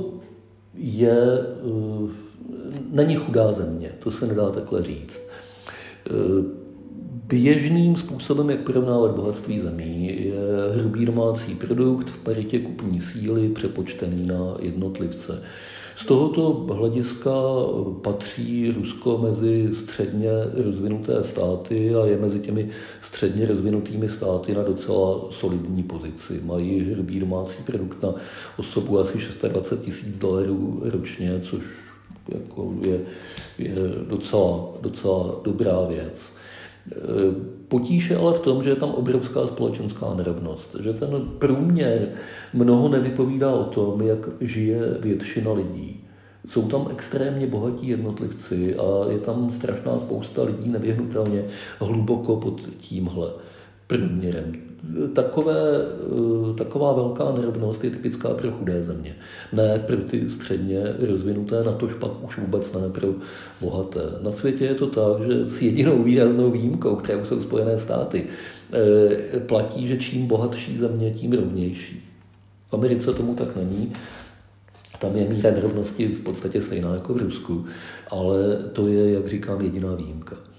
je, eh, není chudá země, to se nedá takhle říct. Eh, běžným způsobem, jak porovnávat bohatství zemí, je hrubý domácí produkt v paritě kupní síly přepočtený na jednotlivce. Z tohoto hlediska patří Rusko mezi středně rozvinuté státy a je mezi těmi středně rozvinutými státy na docela solidní pozici. Mají hrubý domácí produkt na osobu asi 26 tisíc dolarů ročně, což jako je, je docela, docela dobrá věc. Potíž je ale v tom, že je tam obrovská společenská nerovnost, že ten průměr mnoho nevypovídá o tom, jak žije většina lidí. Jsou tam extrémně bohatí jednotlivci a je tam strašná spousta lidí nevyhnutelně hluboko pod tímhle průměrem. Takové, eh, taková velká nerovnost je typická pro chudé země. Ne pro ty středně rozvinuté, na tož pak už vůbec ne pro bohaté. Na světě je to tak, že s jedinou výraznou výjimkou, kterou jsou Spojené státy, eh, platí, že čím bohatší země, tím rovnější. V Americe tomu tak není. Tam je míra nerovnosti v podstatě stejná jako v Rusku, ale to je, jak říkám, jediná výjimka.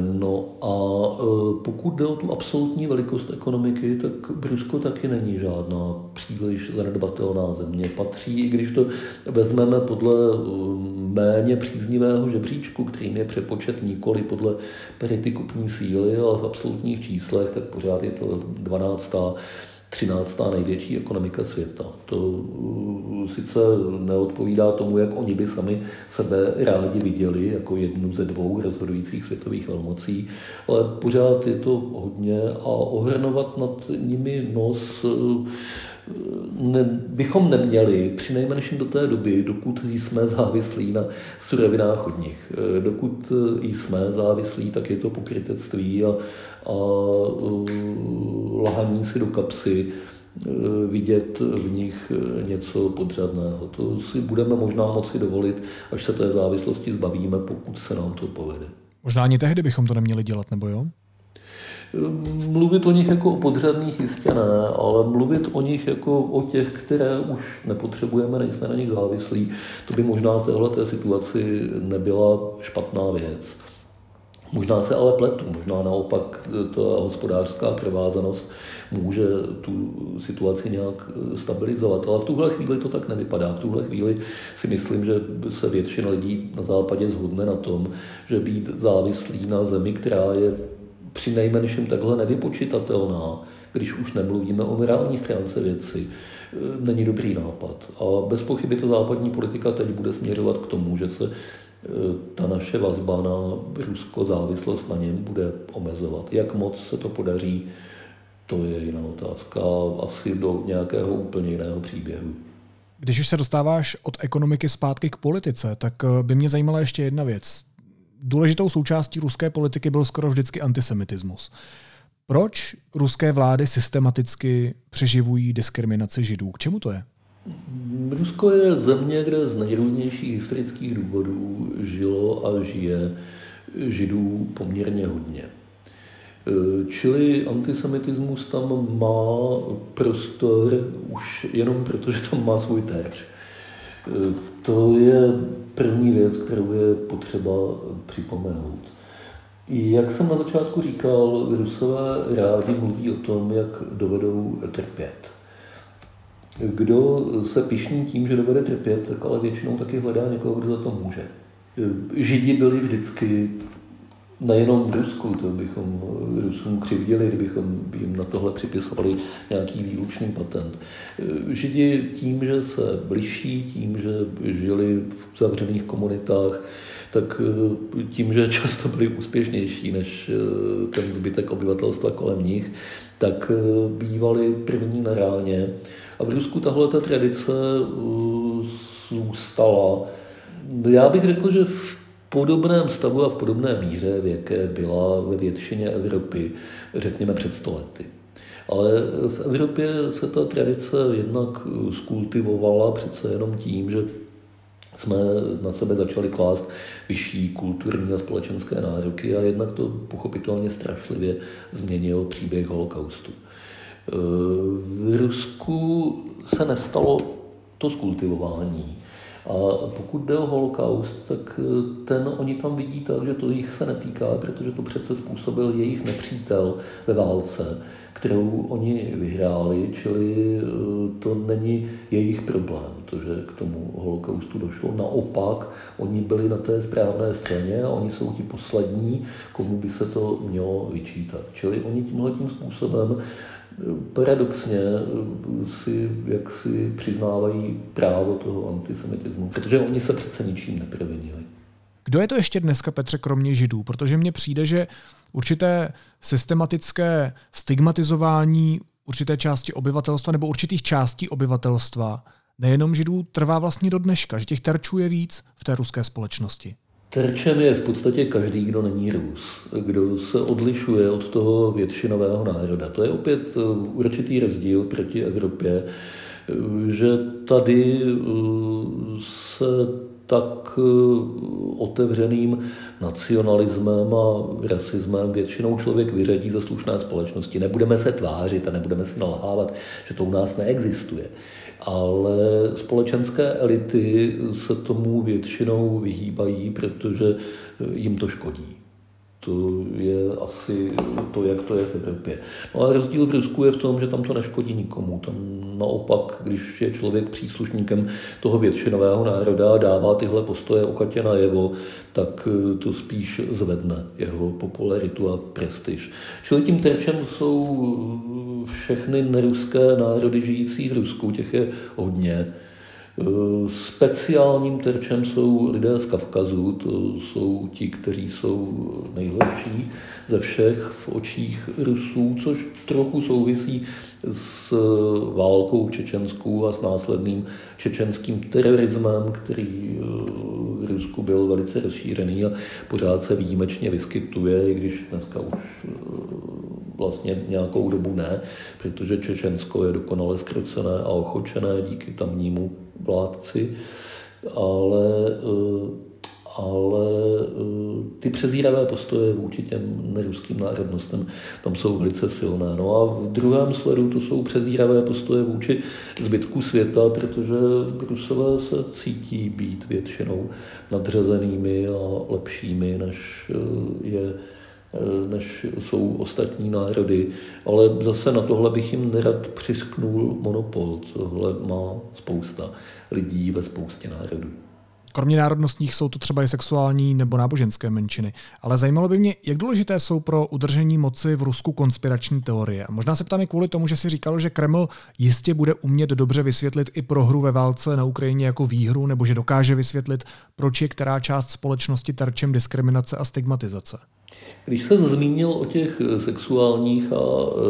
No a e, pokud jde o tu absolutní velikost ekonomiky, tak Rusko taky není žádná příliš zanedbatelná země. Patří, i když to vezmeme podle e, méně příznivého žebříčku, kterým je přepočet nikoli podle perity kupní síly, ale v absolutních číslech, tak pořád je to 12 13. největší ekonomika světa. To uh, sice neodpovídá tomu, jak oni by sami sebe rádi viděli jako jednu ze dvou rozhodujících světových velmocí, ale pořád je to hodně a ohrnovat nad nimi nos uh, ne, bychom neměli, při nejmenším do té doby, dokud jsme závislí na surovinách od nich. Dokud jsme závislí, tak je to pokrytectví a, a lahaní si do kapsy vidět v nich něco podřadného. To si budeme možná moci dovolit, až se té závislosti zbavíme, pokud se nám to povede. Možná ani tehdy bychom to neměli dělat, nebo jo? Mluvit o nich jako o podřadných jistě ne, ale mluvit o nich jako o těch, které už nepotřebujeme, nejsme na nich závislí, to by možná v této situaci nebyla špatná věc. Možná se ale pletu, možná naopak ta hospodářská provázanost může tu situaci nějak stabilizovat. Ale v tuhle chvíli to tak nevypadá. V tuhle chvíli si myslím, že se většina lidí na západě zhodne na tom, že být závislý na zemi, která je při nejmenším takhle nevypočitatelná, když už nemluvíme o morální stránce věci, e, není dobrý nápad. A bez pochyby to západní politika teď bude směřovat k tomu, že se e, ta naše vazba na Rusko, závislost na něm bude omezovat. Jak moc se to podaří, to je jiná otázka, asi do nějakého úplně jiného příběhu. Když už se dostáváš od ekonomiky zpátky k politice, tak e, by mě zajímala ještě jedna věc důležitou součástí ruské politiky byl skoro vždycky antisemitismus. Proč ruské vlády systematicky přeživují diskriminaci židů? K čemu to je? Rusko je země, kde z nejrůznějších historických důvodů žilo a žije židů poměrně hodně. Čili antisemitismus tam má prostor už jenom proto, že tam má svůj terč. To je první věc, kterou je potřeba připomenout. Jak jsem na začátku říkal, Rusové rádi mluví o tom, jak dovedou trpět. Kdo se pišní tím, že dovede trpět, tak ale většinou taky hledá někoho, kdo za to může. Židi byli vždycky nejenom v Rusku, to bychom Rusům křivdili, kdybychom jim na tohle připisovali nějaký výlučný patent. Židi tím, že se bližší, tím, že žili v zavřených komunitách, tak tím, že často byli úspěšnější než ten zbytek obyvatelstva kolem nich, tak bývali první na ráně. A v Rusku tahle ta tradice zůstala. Já bych řekl, že v podobném stavu a v podobné míře, v jaké byla ve většině Evropy, řekněme před stolety. Ale v Evropě se ta tradice jednak skultivovala přece jenom tím, že jsme na sebe začali klást vyšší kulturní a společenské nároky a jednak to pochopitelně strašlivě změnil příběh holokaustu. V Rusku se nestalo to skultivování. A pokud jde o holokaust, tak ten oni tam vidí tak, že to jich se netýká, protože to přece způsobil jejich nepřítel ve válce, kterou oni vyhráli, čili eh, to není jejich problém, to, že k tomu holokaustu došlo. Naopak, oni byli na té správné straně a oni jsou ti poslední, komu by se to mělo vyčítat. Čili oni tímhle tím způsobem paradoxně eh, si jak si přiznávají právo toho antisemitismu, protože oni se přece ničím neprevinili. Kdo je to ještě dneska, Petře, kromě Židů? Protože mně přijde, že určité systematické stigmatizování určité části obyvatelstva nebo určitých částí obyvatelstva, nejenom Židů, trvá vlastně do dneška, že těch terčů je víc v té ruské společnosti. Terčem je v podstatě každý, kdo není Rus, kdo se odlišuje od toho většinového národa. To je opět eh, určitý rozdíl proti Evropě, eh, že tady eh, se tak otevřeným nacionalismem a rasismem většinou člověk vyřadí ze slušné společnosti. Nebudeme se tvářit a nebudeme se nalhávat, že to u nás neexistuje ale společenské elity se tomu většinou vyhýbají, protože jim to škodí. To je asi to, jak to je v Evropě. No a rozdíl v Rusku je v tom, že tam to neškodí nikomu. Tam naopak, když je člověk příslušníkem toho většinového národa a dává tyhle postoje o Katě najevo, tak to spíš zvedne jeho popularitu a prestiž. Čili tím terčem jsou všechny neruské národy žijící v Rusku, těch je hodně. Speciálním terčem jsou lidé z Kavkazu, to jsou ti, kteří jsou nejlepší ze všech v očích Rusů, což trochu souvisí s válkou čečenskou a s následným čečenským terorismem, který v Rusku byl velice rozšířený a pořád se výjimečně vyskytuje, i když dneska už vlastně nějakou dobu ne, protože Čečensko je dokonale zkrocené a ochočené díky tamnímu vládci, ale, eh, ale eh, ty přezíravé postoje vůči těm neruským národnostem tam jsou velice silné. No a v druhém sledu to jsou přezíravé postoje vůči zbytku světa, protože Rusové se cítí být většinou nadřazenými a lepšími, než eh, je než jsou ostatní národy. Ale zase na tohle bych jim nerad přisknul monopol. Tohle má spousta lidí ve spoustě národů. Kromě národnostních jsou to třeba i sexuální nebo náboženské menšiny. Ale zajímalo by mě, jak důležité jsou pro udržení moci v Rusku konspirační teorie. Možná se ptám i kvůli tomu, že si říkalo, že Kreml jistě bude umět dobře vysvětlit i prohru ve válce na Ukrajině jako výhru, nebo že dokáže vysvětlit, proč je která část společnosti terčem diskriminace a stigmatizace. Když se zmínil o těch sexuálních a e,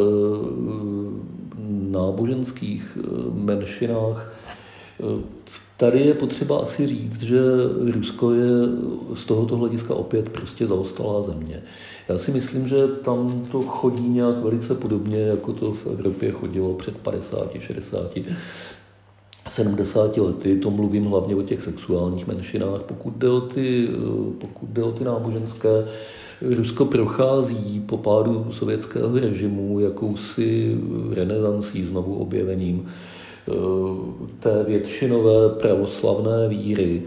náboženských e, menšinách, Tady je potřeba asi říct, že Rusko je z tohoto hlediska opět prostě zaostalá země. Já si myslím, že tam to chodí nějak velice podobně, jako to v Evropě chodilo před 50, 60, 70 lety. To mluvím hlavně o těch sexuálních menšinách. Pokud jde o ty, pokud jde o ty náboženské, Rusko prochází po pádu sovětského režimu jakousi renesancí, znovu objevením eh, té většinové pravoslavné víry.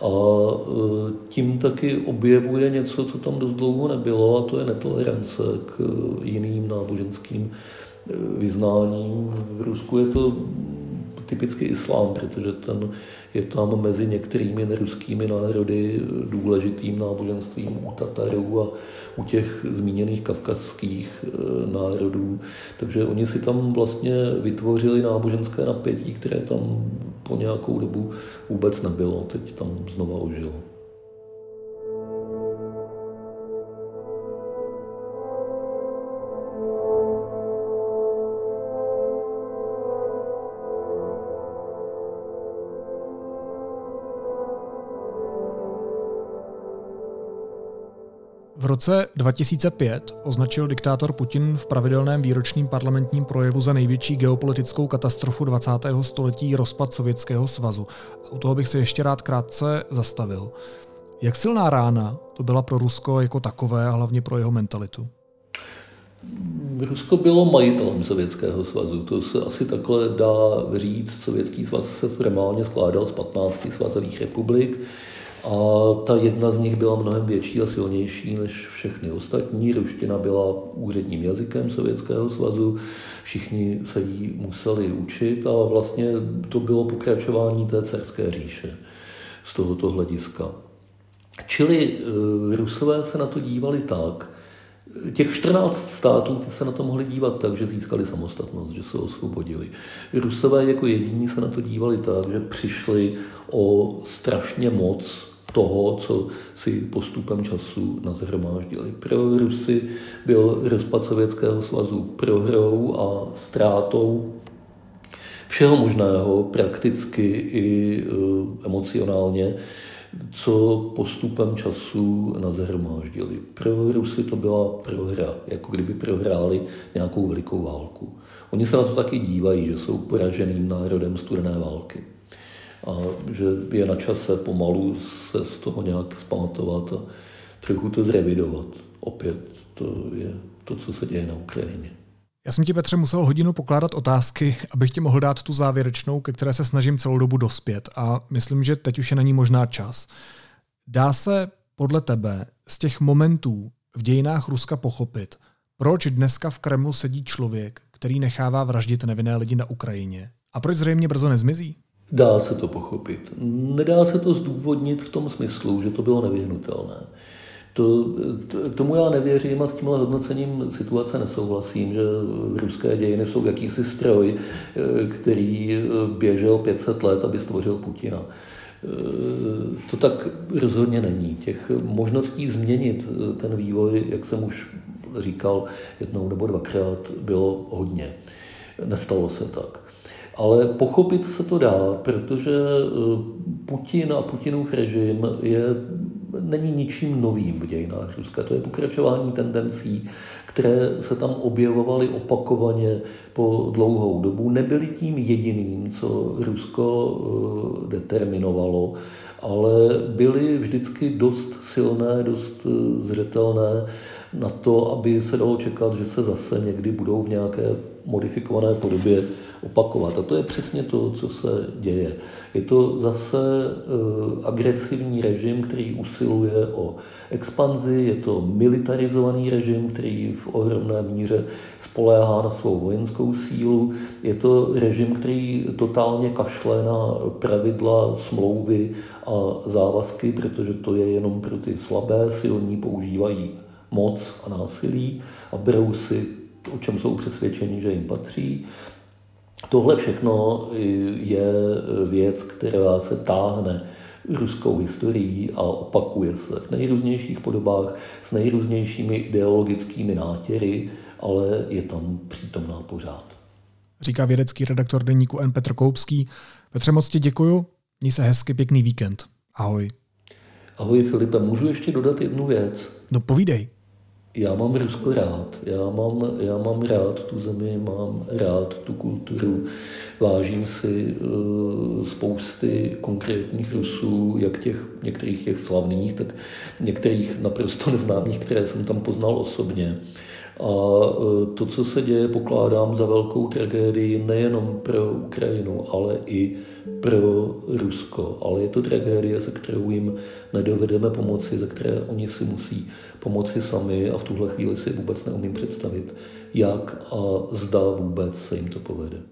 A eh, tím taky objevuje něco, co tam dost dlouho nebylo, a to je netolerance k jiným náboženským eh, vyznáním. V Rusku je to typicky islám, protože ten je tam mezi některými neruskými národy důležitým náboženstvím u Tatarů a u těch zmíněných kavkazských eh, národů. Takže oni si tam vlastně vytvořili náboženské napětí, které tam po nějakou dobu vůbec nebylo. Teď tam znova ožilo. Roce 2005 označil diktátor Putin v pravidelném výročním parlamentním projevu za největší geopolitickou katastrofu 20. století rozpad Sovětského svazu. U toho bych se ještě rád krátce zastavil. Jak silná rána to byla pro Rusko jako takové a hlavně pro jeho mentalitu? Rusko bylo majitelem Sovětského svazu, to se asi takhle dá říct. Sovětský svaz se formálně skládal z 15 svazových republik. A ta jedna z nich byla mnohem větší a silnější než všechny ostatní. Ruština byla úředním jazykem Sovětského svazu, všichni se jí museli učit a vlastně to bylo pokračování té carské říše z tohoto hlediska. Čili eh, Rusové se na to dívali tak, Těch 14 států se na to mohli dívat tak, že získali samostatnost, že se osvobodili. Rusové jako jediní se na to dívali tak, že přišli o strašně moc toho, co si postupem času nazhromáždili. Pro Rusy byl rozpad Sovětského svazu prohrou a ztrátou všeho možného, prakticky i e, emocionálně, co postupem času nazhromáždili. Pro Rusy to byla prohra, jako kdyby prohráli nějakou velikou válku. Oni se na to taky dívají, že jsou poraženým národem studené války a že je na čase pomalu se z toho nějak vzpamatovat a trochu to zrevidovat. Opět to je to, co se děje na Ukrajině. Já jsem ti, Petře, musel hodinu pokládat otázky, abych ti mohl dát tu závěrečnou, ke které se snažím celou dobu dospět a myslím, že teď už je na ní možná čas. Dá se podle tebe z těch momentů v dějinách Ruska pochopit, proč dneska v Kremlu sedí člověk, který nechává vraždit nevinné lidi na Ukrajině a proč zřejmě brzo nezmizí? Dá se to pochopit. Nedá se to zdůvodnit v tom smyslu, že to bylo nevyhnutelné. To, to, tomu já nevěřím a s tímhle hodnocením situace nesouhlasím, že ruské dějiny jsou jakýsi stroj, eh, který eh, běžel 500 let, aby stvořil Putina. Eh, to tak rozhodně není. Těch možností změnit ten vývoj, jak jsem už říkal jednou nebo dvakrát, bylo hodně. Nestalo se tak. Ale pochopit se to dá, protože Putin a Putinův režim je není ničím novým v dějinách Ruska. To je pokračování tendencí, které se tam objevovaly opakovaně po dlouhou dobu. Nebyly tím jediným, co Rusko eh, determinovalo, ale byly vždycky dost silné, dost eh, zřetelné na to, aby se dalo čekat, že se zase někdy budou v nějaké modifikované podobě opakovat. A to je přesně to, co se děje. Je to zase eh, agresivní režim, který usiluje o expanzi, je to militarizovaný režim, který v ohromné míře spoléhá na svou vojenskou sílu, je to režim, který totálně kašle na pravidla, smlouvy a závazky, protože to je jenom pro ty slabé, silní používají moc a násilí a berou si o čem jsou přesvědčeni, že jim patří. Tohle všechno je věc, která se táhne ruskou historií a opakuje se v nejrůznějších podobách s nejrůznějšími ideologickými nátěry, ale je tam přítomná pořád. Říká vědecký redaktor deníku N. Petr Koupský. Petře, moc ti děkuju. Měj se hezky, pěkný víkend. Ahoj. Ahoj Filipe, můžu ještě dodat jednu věc? No povídej. Já mám Rusko rád, já mám, já mám rád tu zemi, mám rád tu kulturu, vážím si uh, spousty konkrétních Rusů, jak těch některých těch slavných, tak některých naprosto neznámých, které jsem tam poznal osobně. A uh, to, co se děje, pokládám za velkou tragédii nejenom pro Ukrajinu, ale i pro Rusko, ale je to tragédie, se kterou jim nedovedeme pomoci, ze které oni si musí pomoci sami a v tuhle chvíli si vůbec neumím představit, jak a zda vůbec se jim to povede.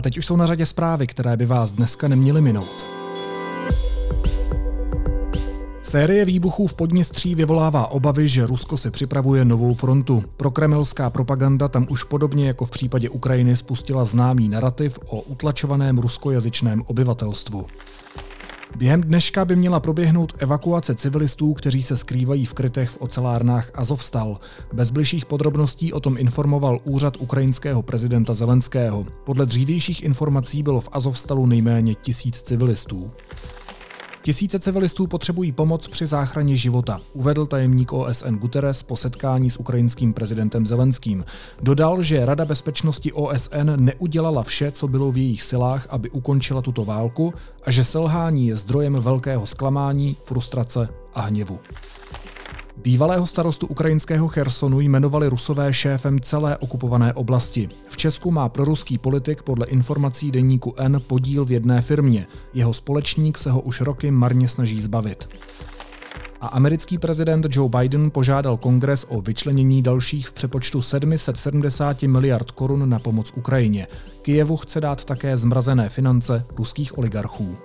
A teď už jsou na řadě zprávy, které by vás dneska neměly minout. Série výbuchů v Podněstří vyvolává obavy, že Rusko se připravuje novou frontu. Prokremelská propaganda tam už podobně jako v případě Ukrajiny spustila známý narrativ o utlačovaném ruskojazyčném obyvatelstvu. Během dneška by měla proběhnout evakuace civilistů, kteří se skrývají v krytech v ocelárnách Azovstal. Bez bližších podrobností o tom informoval úřad ukrajinského prezidenta Zelenského. Podle dřívějších informací bylo v Azovstalu nejméně tisíc civilistů. Tisíce civilistů potřebují pomoc při záchraně života, uvedl tajemník OSN Guterres po setkání s ukrajinským prezidentem Zelenským. Dodal, že Rada bezpečnosti OSN neudělala vše, co bylo v jejich silách, aby ukončila tuto válku a že selhání je zdrojem velkého zklamání, frustrace a hněvu. Bývalého starostu ukrajinského Chersonu jmenovali rusové šéfem celé okupované oblasti. V Česku má proruský politik podle informací deníku N podíl v jedné firmě. Jeho společník se ho už roky marně snaží zbavit. A americký prezident Joe Biden požádal kongres o vyčlenění dalších v přepočtu 770 miliard korun na pomoc Ukrajině. Kijevu chce dát také zmrazené finance ruských oligarchů.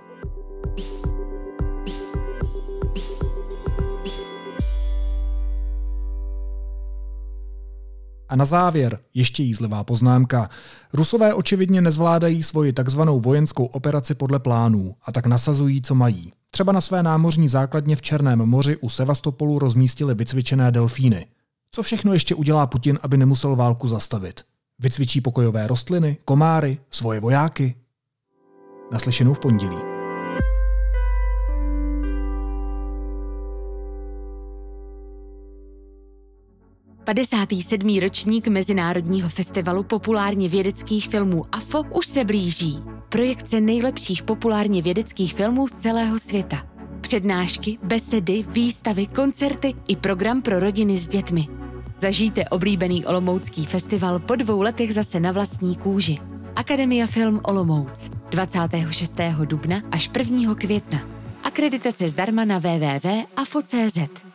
A na závěr ještě jízlivá poznámka. Rusové očividně nezvládají svoji takzvanou vojenskou operaci podle plánů a tak nasazují, co mají. Třeba na své námořní základně v Černém moři u Sevastopolu rozmístili vycvičené delfíny. Co všechno ještě udělá Putin, aby nemusel válku zastavit? Vycvičí pokojové rostliny, komáry, svoje vojáky? Naslyšenou v pondělí. 57. ročník Mezinárodního festivalu populárně vědeckých filmů AFO už se blíží. Projekce nejlepších populárně vědeckých filmů z celého světa. Přednášky, besedy, výstavy, koncerty i program pro rodiny s dětmi. Zažijte oblíbený Olomoucký festival po dvou letech zase na vlastní kůži. Akademia Film Olomouc 26. dubna až 1. května. Akreditace zdarma na www.afo.cz.